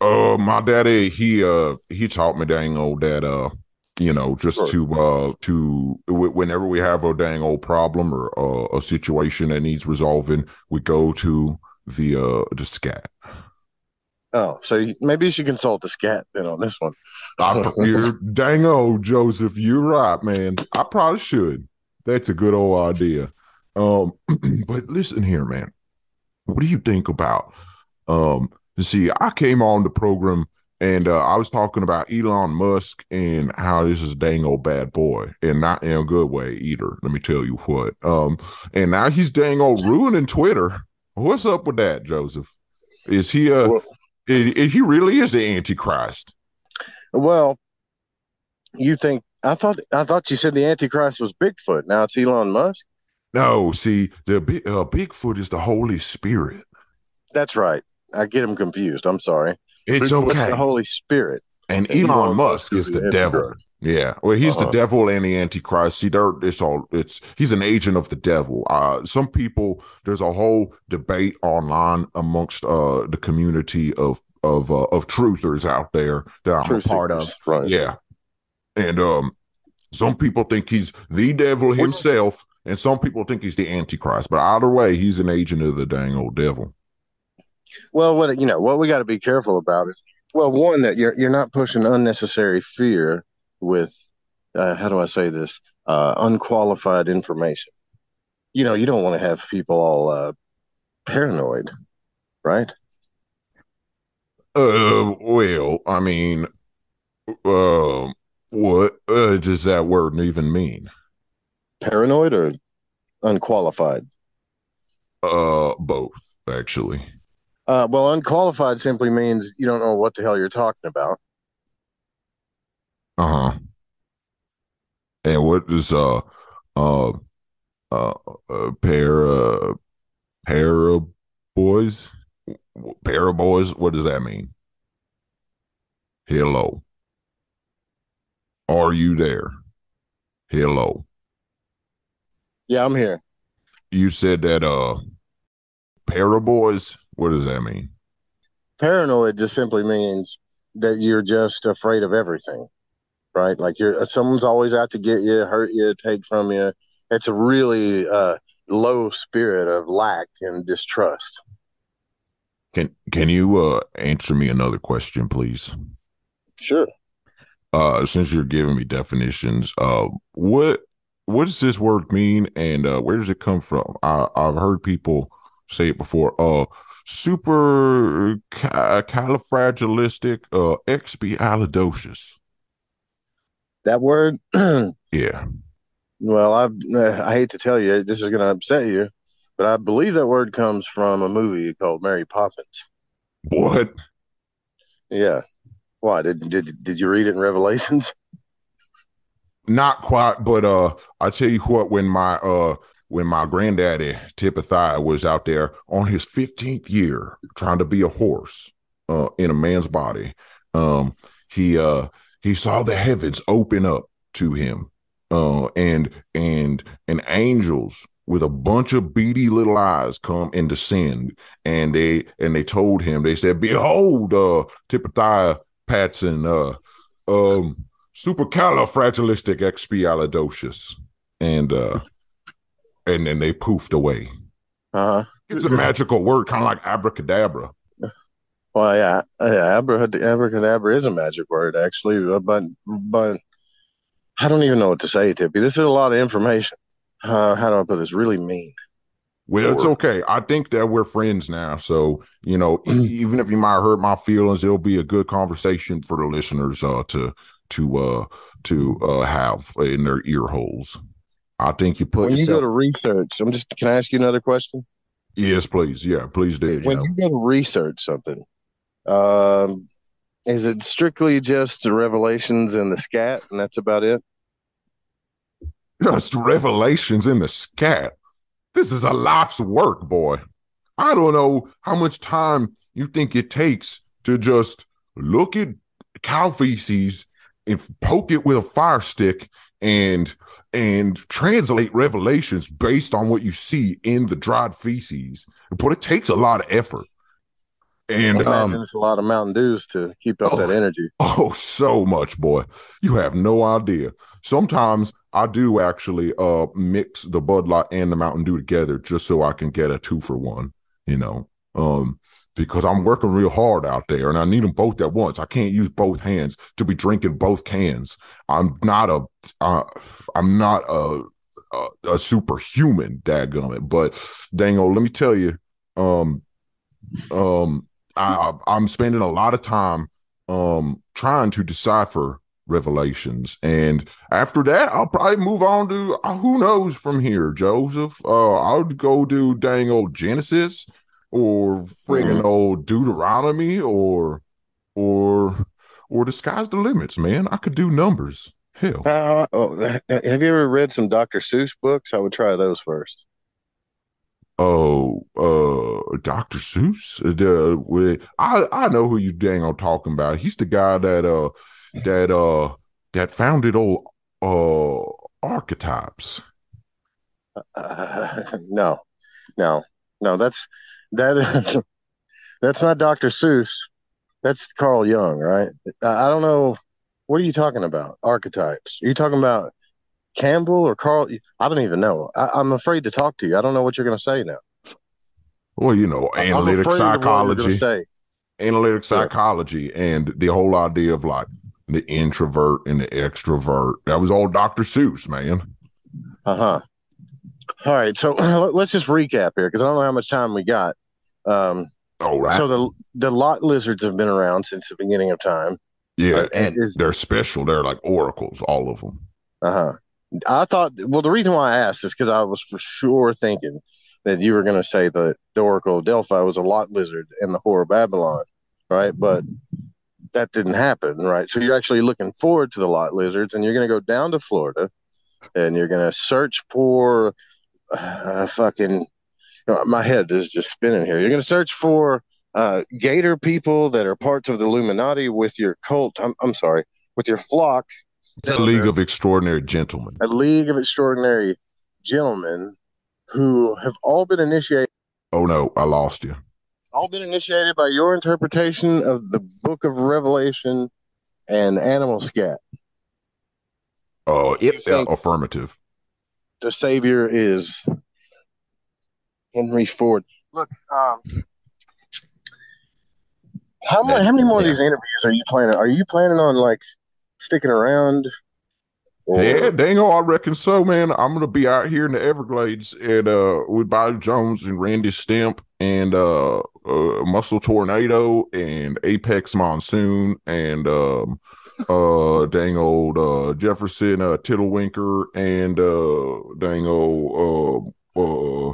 Uh, my daddy, he uh, he taught me dang old that uh, you know, just Sure. to uh, to wh- whenever we have a dang old problem or uh, a situation that needs resolving, we go to the uh the scat. Oh, so you- maybe you should consult the scat then on this one. I, you're dang old Joseph. You're right, man. I probably should. That's a good old idea. Um, but listen here, man. What do you think about? Um, you see, I came on the program and uh, I was talking about Elon Musk and how this is a dang old bad boy, and not in a good way either. Let me tell you what. Um, and now he's dang old ruining Twitter. What's up with that, Joseph? Is he uh? Well- i- i- he really is the Antichrist. Well, you think I thought I thought you said the Antichrist was Bigfoot. Now it's Elon Musk. No, see, the uh, Bigfoot is the Holy Spirit. That's right. I get him confused. I'm sorry. It's Bigfoot's okay. the Holy Spirit. and and Elon Elon Musk Musk is is the the devil. Antichrist. Yeah, well, he's the Uh-huh. devil and the Antichrist. See, there, it's all. It's he's an agent of the devil. Uh, some people, there's a whole debate online amongst uh the community of of uh, of truthers out there that I'm a part of. Right. Yeah, and um, some people think he's the devil himself, and some people think he's the Antichrist. But either way, he's an agent of the dang old devil. Well, what you know, what we got to be careful about is, well, one that you're you're not pushing unnecessary fear with, uh, how do I say this, uh, unqualified information. You know, you don't want to have people all uh, paranoid, right? Uh, well, I mean, uh, what uh, does that word even mean? Paranoid or unqualified. Uh, both actually. Uh, well, unqualified simply means you don't know what the hell you're talking about. Uh huh. And what does uh uh uh, uh pair pair of boys pair of boys? What does that mean? Hello. Are you there? Hello. Yeah, I'm here. You said that uh pair of boys. What does that mean? Paranoid just simply means that you're just afraid of everything, right? Like you're someone's always out to get you, hurt you, take from you. It's a really uh, low spirit of lack and distrust. Can can you uh answer me another question, please? Sure. Uh since you're giving me definitions, uh what what does this word mean and uh where does it come from? I I've heard people say it before. Uh super ca- califragilistic uh expialidocious. That word. Yeah. well, I uh, I hate to tell you, this is going to upset you, but I believe that word comes from a movie called Mary Poppins. What? Yeah. Why did did did you read it in Revelations? Not quite, but uh I tell you what, when my uh when my granddaddy Tippathia was out there on his 15th year trying to be a horse uh in a man's body, um he uh he saw the heavens open up to him. Uh and and and angels with a bunch of beady little eyes come and descend and they and they told him they said behold uh Tippathia Patson uh um supercalifragilisticexpialidocious and uh and then they poofed away Uh huh. it's a magical word kind of like abracadabra Well, yeah, yeah. Abracad- Abracadabra is a magic word, actually, but but I don't even know what to say, Tippy. This is a lot of information. Uh, how do I put this? Really mean. well it's okay i think that we're friends now so you know even if you might hurt my feelings it'll be a good conversation for the listeners uh to to uh to uh have in their ear holes I think you put when you yourself. go to research, I'm just. Can I ask you another question? yes, please. Yeah, please do. When Joe. you go to research something, um, is it strictly just revelations and the scat, and that's about it? Just revelations in the scat. This is a life's work, boy. I don't know how much time you think it takes to just look at cow feces and poke it with a fire stick and and translate revelations based on what you see in the dried feces. But it takes a lot of effort. And um, it's a lot of Mountain Dews to keep up Oh. that energy. Oh, so much, boy. You have no idea. Sometimes I do actually uh mix the Bud Light and the Mountain Dew together just so I can get a two for one, you know. Um because I'm working real hard out there and I need them both at once. I can't use both hands to be drinking both cans. I'm not a uh, I'm not a a, a superhuman, dadgummit. But dango, let me tell you, um um I I'm spending a lot of time um trying to decipher revelations and after that i'll probably move on to uh, who knows from here joseph uh i'll go do dang old genesis or friggin' old deuteronomy or or or the sky's the limits man i could do numbers hell Uh, oh, have you ever read some Dr. Seuss books? I would try those first. Oh, uh, Dr. Seuss. Uh, I I know who you dang on talking about. He's the guy that uh that uh that founded old uh archetypes. Uh, no, no, no. That's that. that's not Dr. Seuss. That's Carl Jung, right? I, I don't know. What are you talking about? Archetypes? Are you talking about Campbell or Carl? I don't even know. I, I'm afraid to talk to you. I don't know what you're going to say now. Well, you know, analytic of what you're gonna psychology, Say. analytic Yeah. psychology, and the whole idea of like the introvert and the extrovert. That was all Dr. Seuss, man. Uh huh. All right. So let's just recap here because I don't know how much time we got. Um, All right. So the the lot lizards have been around since the beginning of time. yeah, Uh, and is they're special. They're like oracles, all of them. uh huh. I thought. Well, the reason why I asked is because I was for sure thinking that you were going to say that the Oracle of Delphi was a lot lizard in the Whore of Babylon, right? But that didn't happen, right? So you're actually looking forward to the lot lizards, and you're going to go down to Florida, and you're going to search for uh, fucking. My head is just spinning here. You're going to search for uh, gator people that are parts of the Illuminati with your cult. I'm, I'm sorry, with your flock. It's a league of extraordinary gentlemen. a league of extraordinary gentlemen who have all been initiated Oh no, I lost you. all been initiated by your interpretation of the book of revelation and animal scat Oh, You it, uh, affirmative. the savior is henry ford look um how, how many more of these interviews are you planning are you planning on like sticking around or Yeah, dango, I reckon so, man. I'm gonna be out here in the Everglades at uh with Bayou Jones and Randy Stemp and uh, uh Muscle Tornado and Apex Monsoon and um uh dang old uh Jefferson uh Tiddlewinker and uh dang old uh uh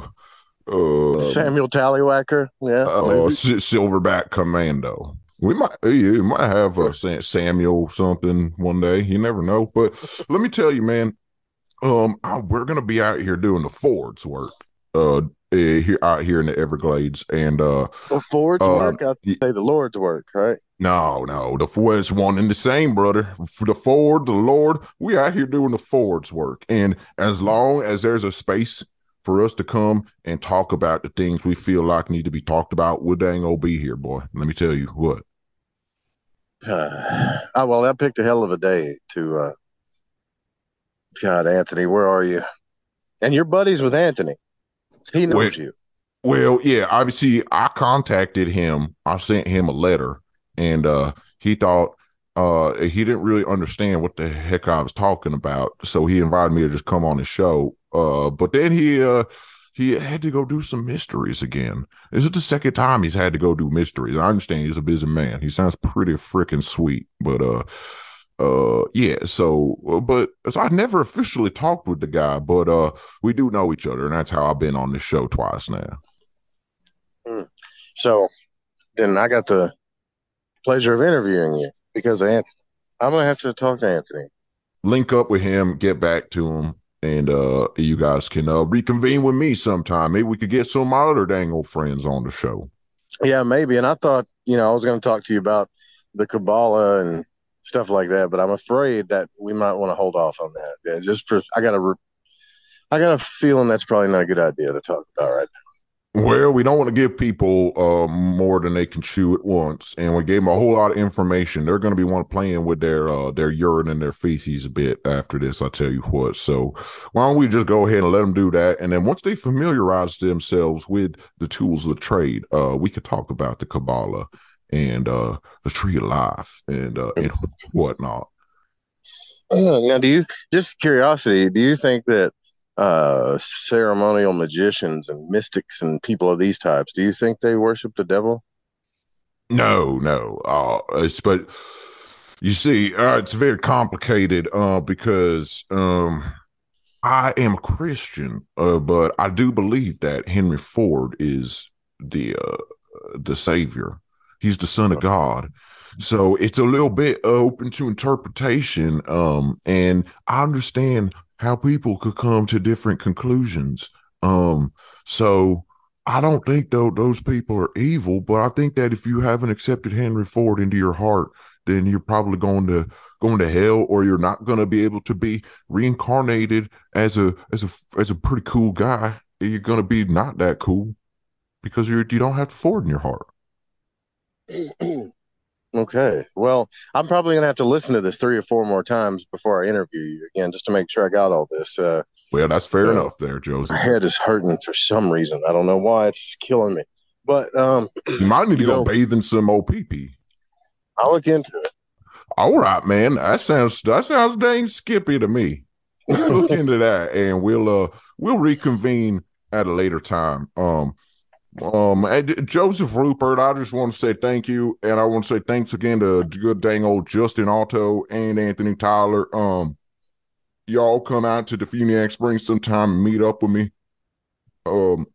uh samuel tallywhacker yeah uh. Silverback Commando. We might, uh, you might have uh, Sa- Samuel something one day. You never know. But let me tell you, man. Um, I- we're gonna be out here doing the Ford's work. Uh, eh, here out here in the Everglades, and uh, the ford's uh, work i say the lord's work right no, no, the Ford's one and the same, brother. The Ford, the Lord, we out here doing the Ford's work, and as long as there's a space for us to come and talk about the things we feel like need to be talked about, we're dang old be here, boy. Let me tell you what. oh well that picked a hell of a day to uh god anthony where are you and your buddies with anthony he knows Wait. you Well, yeah, obviously I contacted him. I sent him a letter and uh he thought uh he didn't really understand what the heck I was talking about. So he invited me to just come on his show. Uh but then he uh he had to go do some mysteries again. This is the second time he's had to go do mysteries. I understand he's a busy man. He sounds pretty freaking sweet, but uh uh, yeah. So, uh, but so I never officially talked with the guy, but uh, we do know each other, and that's how I've been on this show twice now. So then I got the pleasure of interviewing you because Anthony. I'm gonna have to talk to Anthony. Link up with him, get back to him, and uh, you guys can uh, reconvene with me sometime. Maybe we could get some other dang old friends on the show. Yeah, maybe. And I thought, you know, I was going to talk to you about the Kabbalah and stuff like that, but I'm afraid that we might want to hold off on that. Yeah, just for I got a, re- I got a feeling that's probably not a good idea to talk about right Well, we don't want to give people uh, more than they can chew at once, and we gave them a whole lot of information. They're going to be one playing with their uh, their urine and their feces a bit after this. I tell you what. So why don't we just go ahead and let them do that, and then once they familiarize themselves with the tools of the trade, uh, we could talk about the Kabbalah and uh, the Tree of Life and uh, and whatnot. now. now, do you just curiosity? Do you think that uh, ceremonial magicians and mystics and people of these types, do you think they worship the devil? No, no. Uh, it's but you see, uh, it's very complicated uh, because um, I am a Christian, uh, but I do believe that Henry Ford is the uh, the savior. He's the son of God. So it's a little bit open to interpretation. Um, and I understand how people could come to different conclusions. Um, so I don't think though those people are evil, but I think that if you haven't accepted Henry Ford into your heart, then you're probably going to going to hell, or you're not going to be able to be reincarnated as a as a as a pretty cool guy. You're going to be not that cool because you're you don't have Ford in your heart. okay. Well, I'm probably gonna have to listen to this three or four more times before I interview you again, just to make sure I got all this. Uh, Well, that's fair Yeah. enough, there, Joseph. my head is hurting for some reason. I don't know why. It's killing me. But um, You might need to go know- bathe in some old pee. I'll look into it. All right, man. That sounds that sounds dang skippy to me. Let's look into that, and we'll uh we'll reconvene at a later time. Um, um, and Joseph Rupert, I just want to say thank you, and I want to say thanks again to good dang old Justin Otto and Anthony Tyler. Um, y'all come out to DeFuniak Springs sometime and meet up with me. Um,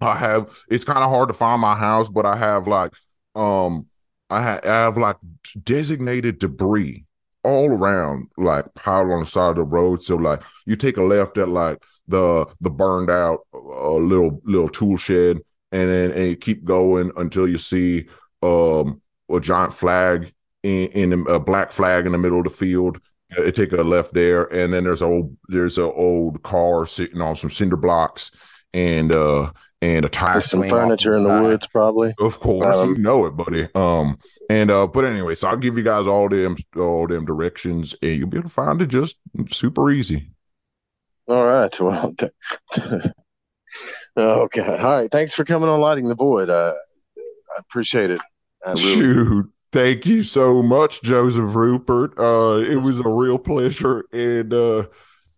I have it's kind of hard to find my house, but I have like um I, ha- I have like designated debris all around, like piled on the side of the road. So like you take a left at like the the burned out uh, little little tool shed, and then and you keep going until you see um a giant flag in, in a black flag in the middle of the field. Uh, take a left there, and then there's a old there's an old car sitting on some cinder blocks, and uh and a tire There's some furniture in the woods, probably. Of course, Um, you know it, buddy. Um, and uh, but anyway, so I'll give you guys all them all them directions, and you'll be able to find it just super easy. All right. Well, okay. All right. Thanks for coming on Lighting the Void. Uh, I appreciate it. I really Shoot, thank you so much, Joseph Rupert. Uh, it was a real pleasure, and uh,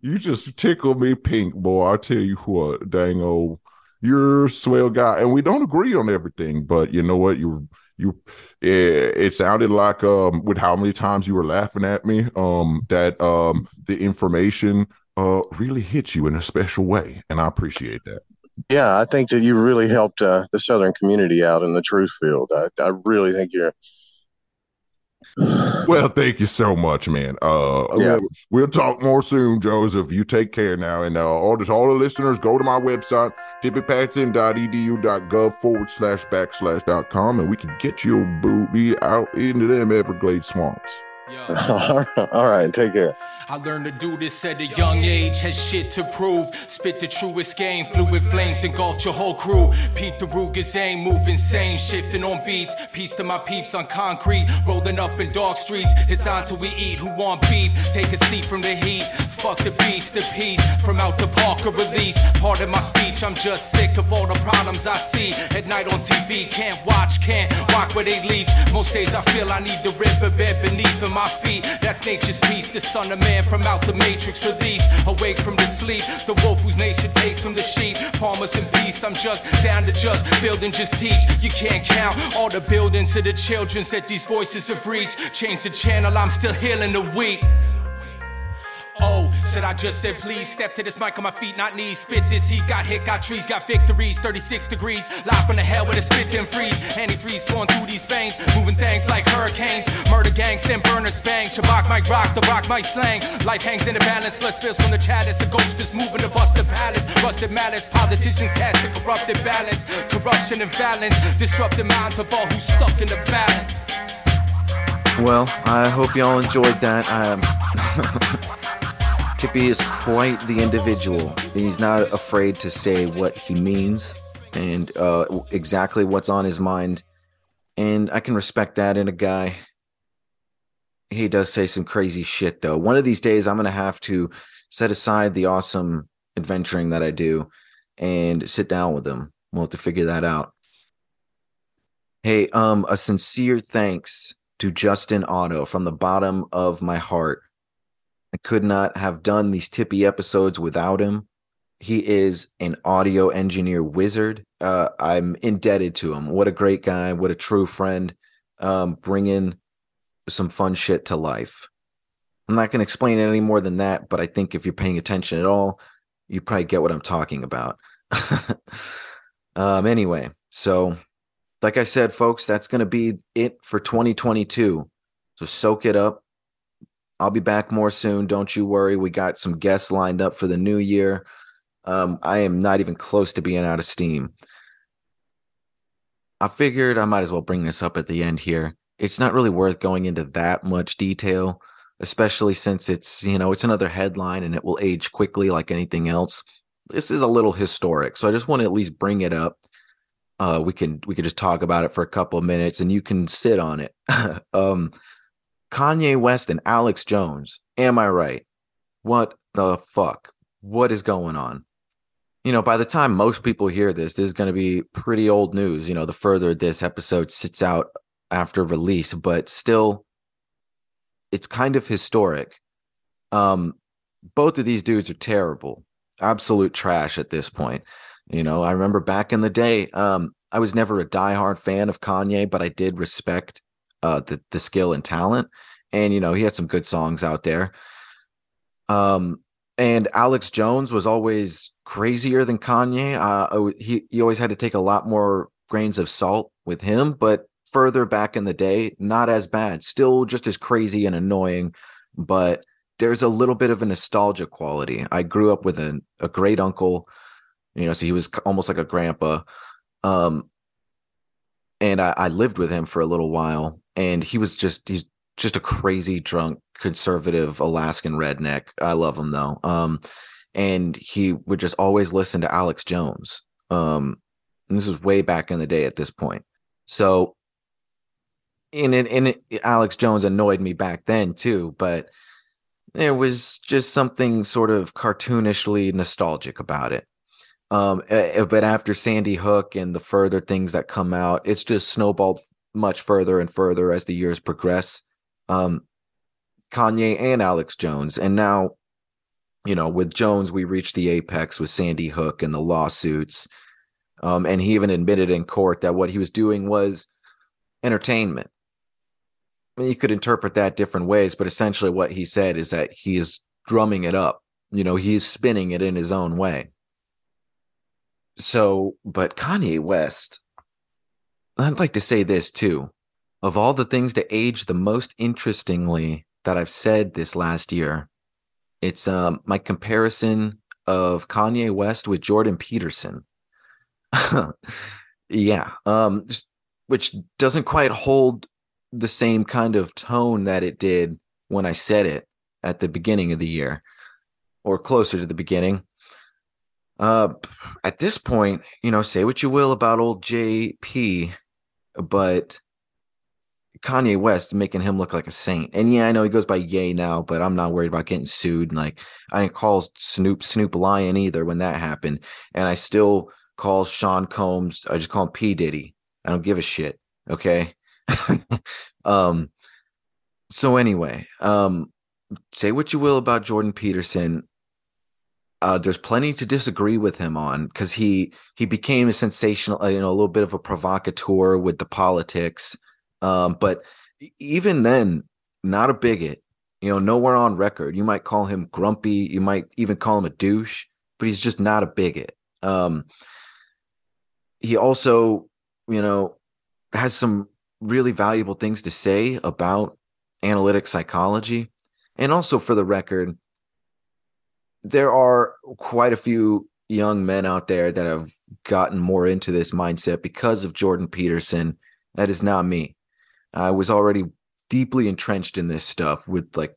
you just tickle me pink, boy. I tell you what, dang old, you're a swell guy, and we don't agree on everything, but you know what, you you it, it sounded like um with how many times you were laughing at me um that um the information uh really hits you in a special way and i appreciate that Yeah, I think that you really helped uh, the Southern community out in the truth field. I, I really think you're. well thank you so much man uh Yeah. we'll, we'll talk more soon joseph you take care now and uh all this all the listeners go to my website tippypatson.edu.gov forward slash backslash dot com and we can get your booby out into them everglades swamps All right, all right. Take care. I learned to do this at a young age, had shit to prove. Spit the truest game, fluid flames engulfed your whole crew. Pete the Ruger's aim, move insane, shifting on beats. Peace to my peeps on concrete, rolling up in dark streets. It's on till we eat. Who want beef? Take a seat from the heat. Fuck the beast, the peace from out the park or release. Part of my speech, I'm just sick of all the problems I see at night on TV. Can't watch, can't walk where they leech. Most days I feel I need the riverbed beneath my feet. That's nature's peace. The son of man man from out the matrix release. Awake from the sleep, the wolf whose nature takes from the sheep. Farmers in peace, I'm just down to just build and just teach. You can't count all the buildings to the children that these voices have reached. Change the channel, I'm still healing the weak. Oh, should I just said please step to this mic on my feet, not knees? Spit this heat, got hit, got trees, got victories. 36 degrees, live from the hell with a spit then freeze. Antifreeze going through these veins, moving things like hurricanes. Murder gangs, then burners bang. Shabak might rock, the rock might slang. Life hangs in the balance, blood spills from the chalice. A ghost is moving to bust the palace. Rusted malice, politicians cast a corrupted balance. Corruption and violence, disrupting minds of all who's stuck in the balance. Well, I hope y'all enjoyed that. Um, Tippy is quite the individual. He's not afraid to say what he means and uh, exactly what's on his mind. And I can respect that in a guy. He does say some crazy shit, though. One of these days, I'm going to have to set aside the awesome adventuring that I do and sit down with him. We'll have to figure that out. Hey, um, a sincere thanks to Justin Otto from the bottom of my heart. I could not have done these tippy episodes without him. He is an audio engineer wizard. Uh, I'm indebted to him. What a great guy. What a true friend. Um, bringing some fun shit to life. I'm not going to explain it any more than that, but I think if you're paying attention at all, you probably get what I'm talking about. um, anyway, so like I said, folks, that's going to be it for 2022. So soak it up. I'll be back more soon. Don't you worry. We got some guests lined up for the new year. Um, I am not even close to being out of steam. I figured I might as well bring this up at the end here. It's not really worth going into that much detail, especially since it's, you know, it's another headline and it will age quickly like anything else. This is a little historic, so I just want to at least bring it up. Uh, we can we can just talk about it for a couple of minutes and you can sit on it. um, Kanye West and Alex Jones. Am I right? What the fuck? What is going on? You know, by the time most people hear this, this is going to be pretty old news. You know, the further this episode sits out after release, but still, it's kind of historic. Um, both of these dudes are terrible, absolute trash at this point. You know, I remember back in the day, um, I was never a diehard fan of Kanye, but I did respect uh, the the skill and talent, and you know he had some good songs out there. Um, and Alex Jones was always crazier than Kanye. Uh, he he always had to take a lot more grains of salt with him, but further back in the day, not as bad. Still just as crazy and annoying, but there's a little bit of a nostalgia quality. I grew up with a, a great uncle, you know, so he was almost like a grandpa. Um, and I, I lived with him for a little while, and he was just he's just a crazy drunk conservative Alaskan redneck. I love him though. Um, and he would just always listen to Alex Jones. Um, this was way back in the day at this point. So, in it, it, Alex Jones annoyed me back then too, but there was just something sort of cartoonishly nostalgic about it. Um, but after Sandy Hook and the further things that come out, it's just snowballed much further and further as the years progress. Um, Kanye and Alex Jones, and now, you know, with Jones, we reached the apex with Sandy Hook and the lawsuits. Um, and he even admitted in court that what he was doing was entertainment. I mean, you could interpret that different ways, but essentially, what he said is that he is drumming it up. You know, he's spinning it in his own way so, but Kanye West, I'd like to say this too. Of all the things to age the most interestingly that I've said this last year, it's um, my comparison of Kanye West with Jordan Peterson. yeah, um, which doesn't quite hold the same kind of tone that it did when I said it at the beginning of the year or closer to the beginning. Uh, at this point, you know, say what you will about old JP, but Kanye West making him look like a saint. And yeah, I know he goes by Ye now, but I'm not worried about getting sued. And like, I didn't call Snoop Snoop Lion either when that happened. And I still call Sean Combs, I just call him P. Diddy. I don't give a shit. Okay. um, so anyway, um, say what you will about Jordan Peterson. Uh, there's plenty to disagree with him on because he he became a sensational, uh, you know, a little bit of a provocateur with the politics. Um, but even then, not a bigot. You know, nowhere on record. You might call him grumpy. You might even call him a douche, but he's just not a bigot. Um, he also, you know, has some really valuable things to say about analytic psychology. And also, for the record, there are quite a few young men out there that have gotten more into this mindset because of Jordan Peterson. That is not me. I was already deeply entrenched in this stuff with like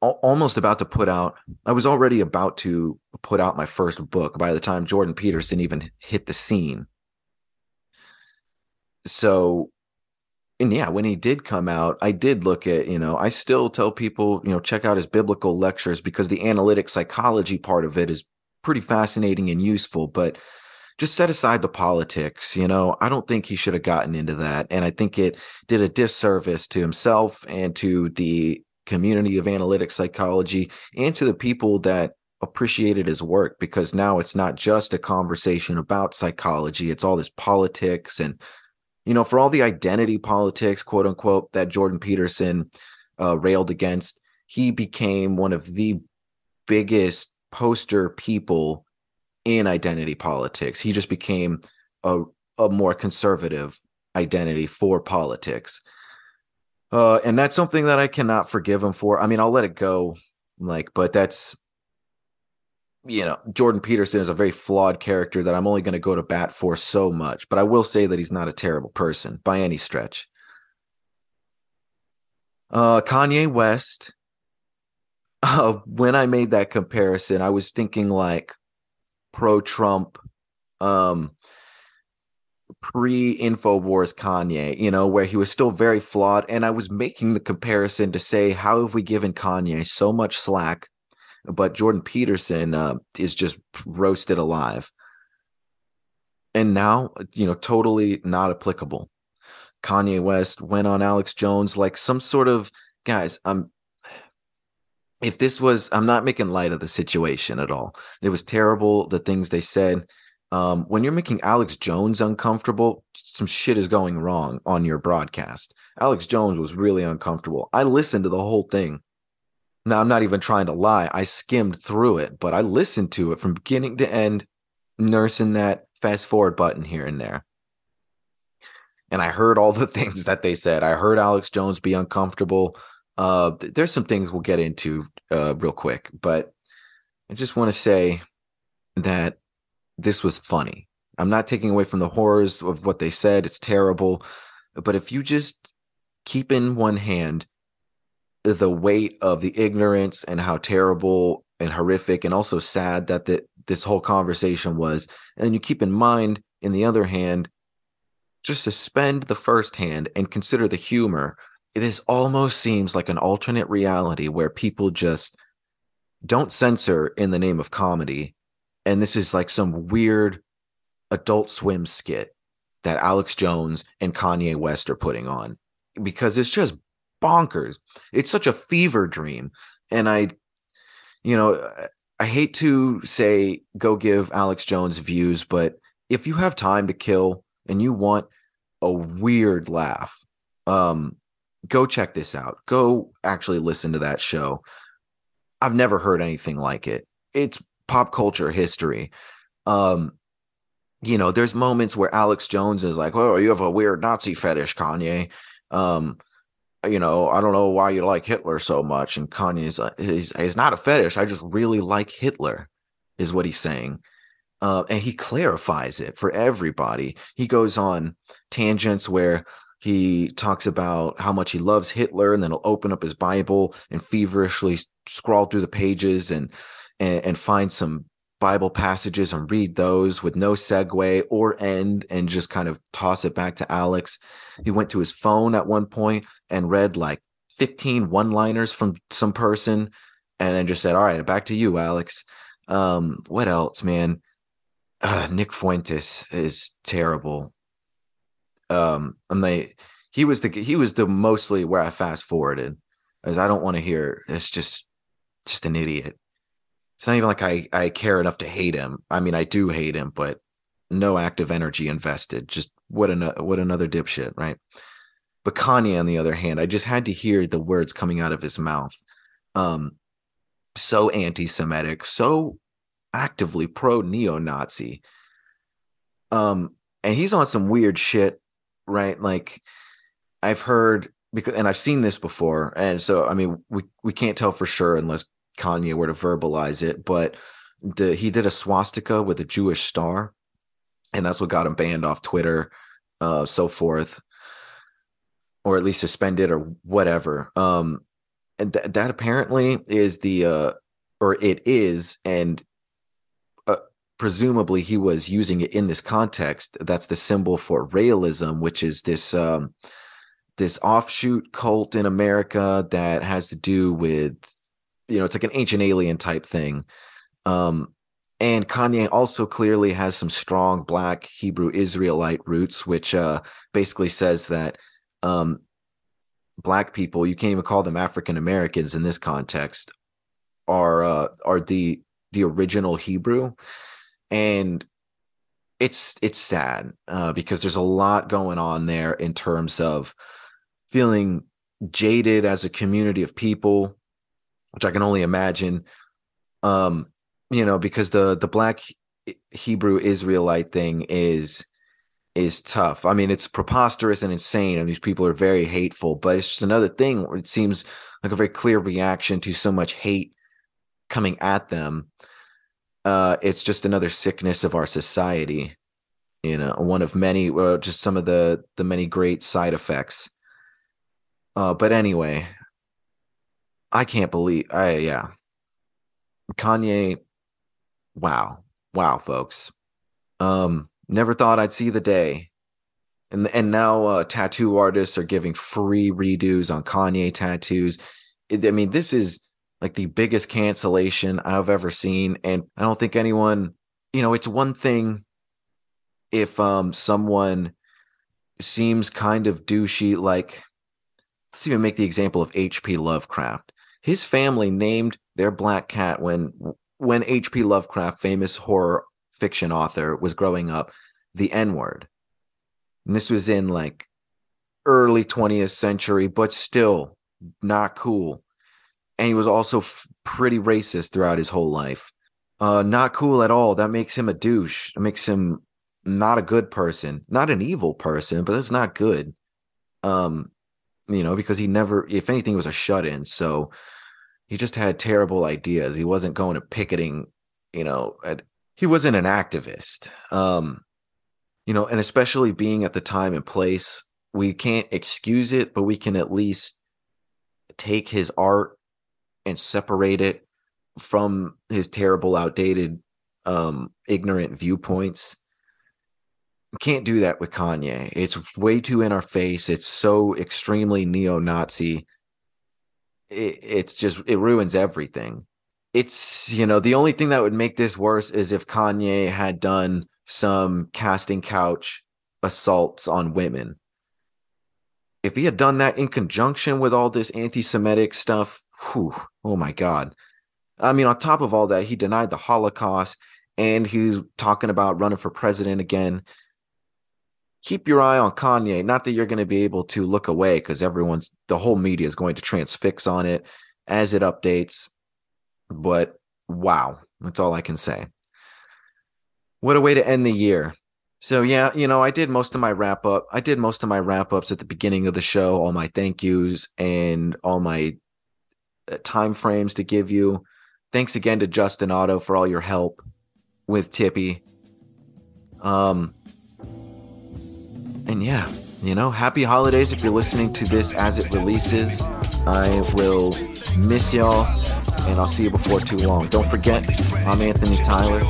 almost about to put out I was already about to put out my first book by the time Jordan Peterson even hit the scene. So and yeah, when he did come out, I did look at, you know, I still tell people, you know, check out his biblical lectures because the analytic psychology part of it is pretty fascinating and useful, but just set aside the politics, you know. I don't think he should have gotten into that and I think it did a disservice to himself and to the community of analytic psychology and to the people that appreciated his work because now it's not just a conversation about psychology, it's all this politics and you know, for all the identity politics, quote unquote, that Jordan Peterson uh, railed against, he became one of the biggest poster people in identity politics. He just became a, a more conservative identity for politics. Uh, and that's something that I cannot forgive him for. I mean, I'll let it go, like, but that's you know, Jordan Peterson is a very flawed character that I'm only going to go to bat for so much, but I will say that he's not a terrible person by any stretch. Uh, Kanye West, uh, when I made that comparison, I was thinking like pro Trump, um, pre Infowars Kanye, you know, where he was still very flawed. And I was making the comparison to say, how have we given Kanye so much slack but Jordan Peterson uh, is just roasted alive. And now, you know, totally not applicable. Kanye West went on Alex Jones like some sort of guys. I'm if this was, I'm not making light of the situation at all. It was terrible the things they said. Um, when you're making Alex Jones uncomfortable, some shit is going wrong on your broadcast. Alex Jones was really uncomfortable. I listened to the whole thing now, I'm not even trying to lie. I skimmed through it, but I listened to it from beginning to end, nursing that fast forward button here and there. And I heard all the things that they said. I heard Alex Jones be uncomfortable. Uh, there's some things we'll get into uh, real quick, but I just want to say that this was funny. I'm not taking away from the horrors of what they said. It's terrible. But if you just keep in one hand the weight of the ignorance and how terrible and horrific and also sad that the, this whole conversation was. And then you keep in mind, in the other hand, just suspend the first hand and consider the humor. This almost seems like an alternate reality where people just don't censor in the name of comedy. And this is like some weird adult swim skit that Alex Jones and Kanye West are putting on because it's just bonkers. It's such a fever dream. And I, you know, I hate to say go give Alex Jones views, but if you have time to kill and you want a weird laugh, um, go check this out. Go actually listen to that show. I've never heard anything like it. It's pop culture history. Um, you know, there's moments where Alex Jones is like, "Oh, you have a weird Nazi fetish, Kanye." Um, you know, I don't know why you like Hitler so much. And Kanye's like, he's, he's not a fetish. I just really like Hitler, is what he's saying. Uh, and he clarifies it for everybody. He goes on tangents where he talks about how much he loves Hitler, and then he'll open up his Bible and feverishly scroll through the pages and and, and find some Bible passages and read those with no segue or end and just kind of toss it back to Alex. He went to his phone at one point and read like 15 one liners from some person and then just said, All right, back to you, Alex. Um, what else, man? Uh, Nick Fuentes is terrible. Um, and they he was the he was the mostly where I fast forwarded as I don't want to hear it's just just an idiot. It's not even like I I care enough to hate him. I mean, I do hate him, but no active energy invested. Just what an what another dipshit, right? But Kanye, on the other hand, I just had to hear the words coming out of his mouth. Um, so anti-Semitic, so actively pro neo-Nazi. Um, and he's on some weird shit, right? Like I've heard because and I've seen this before, and so I mean we we can't tell for sure unless Kanye were to verbalize it, but the, he did a swastika with a Jewish star, and that's what got him banned off Twitter, uh, so forth, or at least suspended or whatever. Um, and th- that apparently is the uh, or it is, and uh, presumably he was using it in this context. That's the symbol for Raelism, which is this um, this offshoot cult in America that has to do with you know it's like an ancient alien type thing. Um, and Kanye also clearly has some strong black Hebrew Israelite roots, which uh, basically says that um, black people, you can't even call them African Americans in this context, are uh, are the the original Hebrew, and it's it's sad uh, because there's a lot going on there in terms of feeling jaded as a community of people, which I can only imagine. Um, you know, because the the black Hebrew Israelite thing is is tough. I mean, it's preposterous and insane, and these people are very hateful. But it's just another thing where it seems like a very clear reaction to so much hate coming at them. Uh, it's just another sickness of our society. You know, one of many, well, just some of the the many great side effects. Uh, but anyway, I can't believe. I yeah, Kanye. Wow, wow, folks. Um, never thought I'd see the day. And and now uh, tattoo artists are giving free redos on Kanye tattoos. It, I mean, this is like the biggest cancellation I've ever seen, and I don't think anyone. You know, it's one thing if um someone seems kind of douchey, like let's even make the example of H.P. Lovecraft. His family named their black cat when when H.P. Lovecraft, famous horror fiction author, was growing up, the N word. And this was in like early 20th century, but still not cool. And he was also f- pretty racist throughout his whole life. Uh, not cool at all. That makes him a douche. It makes him not a good person, not an evil person, but that's not good. Um, you know, because he never, if anything, was a shut in. So he just had terrible ideas. He wasn't going to picketing, you know, at, he wasn't an activist. Um, you know, and especially being at the time and place, we can't excuse it, but we can at least take his art and separate it from his terrible, outdated, um, ignorant viewpoints. Can't do that with Kanye. It's way too in our face. It's so extremely neo Nazi it, it's just it ruins everything. It's you know the only thing that would make this worse is if Kanye had done some casting couch assaults on women. If he had done that in conjunction with all this anti-Semitic stuff, whew, oh my god. I mean, on top of all that, he denied the Holocaust and he's talking about running for president again keep your eye on Kanye. Not that you're going to be able to look away because everyone's the whole media is going to transfix on it as it updates. But wow, that's all I can say. What a way to end the year. So yeah, you know, I did most of my wrap up. I did most of my wrap ups at the beginning of the show, all my thank yous and all my uh, time frames to give you. Thanks again to Justin Otto for all your help with Tippy. Um and yeah, you know, happy holidays if you're listening to this as it releases. I will miss y'all, and I'll see you before too long. Don't forget, I'm Anthony Tyler.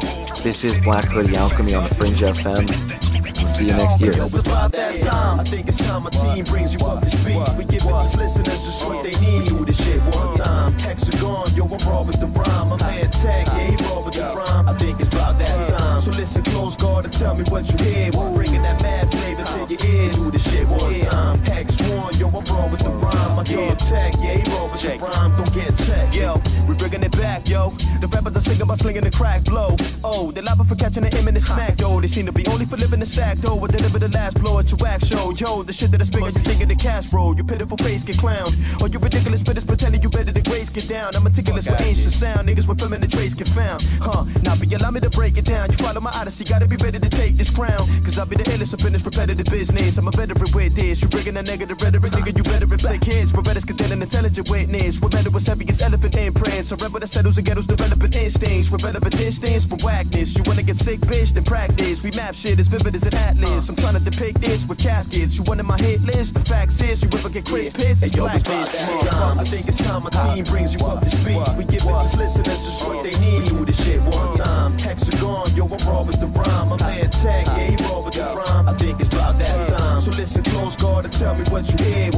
This is Black Hoodie Alchemy on the Fringe FM. We'll see you next year. It's about that time. I think it's time my team brings you up to speed. We give these listeners just what they need. Do this shit one time. Hexagon, yo, I'm raw with the rhyme. Man Tag, yeah, he raw with the rhyme. I think it's about that time. So listen close, guard, and tell me what you hear. We're bringing that mad flavor to your ears. Do this shit one time. Hex one, yo, I'm raw with the rhyme. Dog Tag, yeah, he raw with project. Rhyme, don't get checked. Yo, we bringing it back, yo. The rappers are singing about slinging the crack blow. Oh, they liable for catching an imminent smack, though. They seem to be only for living the stack, though. I deliver the last blow at your wax show. Yo, the shit that is big as you think of the cash roll. You pitiful face get clowned. Or you ridiculous spitters pretending you better than grace get down. I'm meticulous with ancient sound. Niggas with feminine traits get found. Huh, now be allow me to break it down. You follow my odyssey, gotta be ready to take this crown. Cause I'll be the illest up in this repetitive business. I'm a veteran with this. You bringing a negative rhetoric, nigga, you better reflect heads. But contain an intelligent witness. Matter was heavy as elephant imprints. That settles and ghettos developing instincts. With relevant distance from whackness. You wanna get sick, bitch, then practice. We map shit as vivid as an atlas. I'm trying to depict this with caskets. You wanted my hit list? The facts is, you ever get Chris? It's black bitch. I think it's time my team brings you up to speed. We give these listeners just what they need. Do this shit one time. Hexagon, yo, I'm raw with the rhyme. I'm man tag, yeah, he raw with the rhyme. I think it's about that time. So listen close, guard, and tell me what you hear.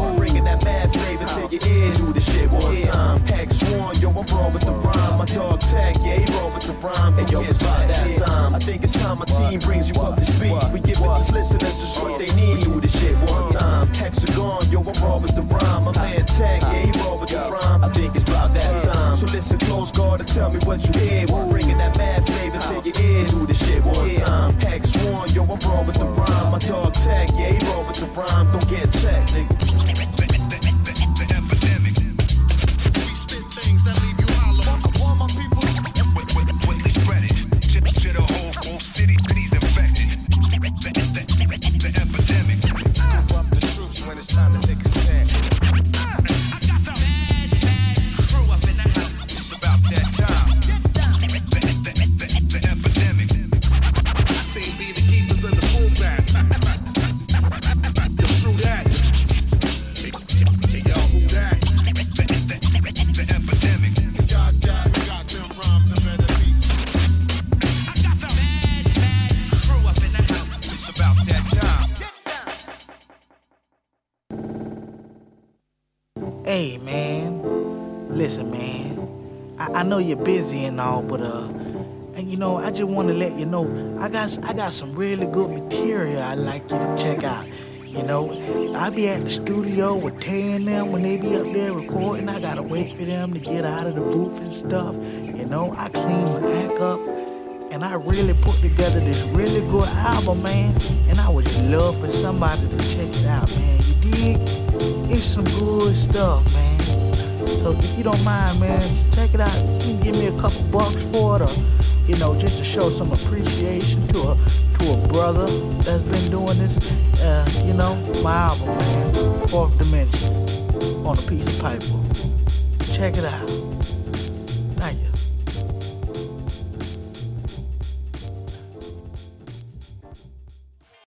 One, yo, I'm raw with the rhyme. My dog tag, yeah, he raw with the rhyme. And yo, it's about that time. I think it's time my team brings you up to speed. We give all these listeners just what they need. Do this shit one time. Hexagon, yo, I'm raw with the rhyme. My man tag, yeah, he raw with the rhyme. I think it's about that time. So listen close, guard, and tell me what you hear. We're bringing that mad flavor to your ears. Do this shit one time. Hex one, yo, I'm raw with the rhyme. My dog tag, yeah, he raw with the rhyme. Don't get checked, nigga. I, know you're busy and all, but uh, and you know I just want to let you know I got I got some really good material I'd like you to check out. You know, I be at the studio with Tay and them when they be up there recording. I gotta wait for them to get out of the booth and stuff. You know, I clean my act up. And I really put together this really good album, man. And I would love for somebody to check it out, man. You dig? It's some good stuff, man. So if you don't mind, man, check it out. You can give me a couple bucks for it, or you know, just to show some appreciation to a to a brother that's been doing this. Uh, you know, my album, man, Fourth Dimension, on a piece of paper. Check it out.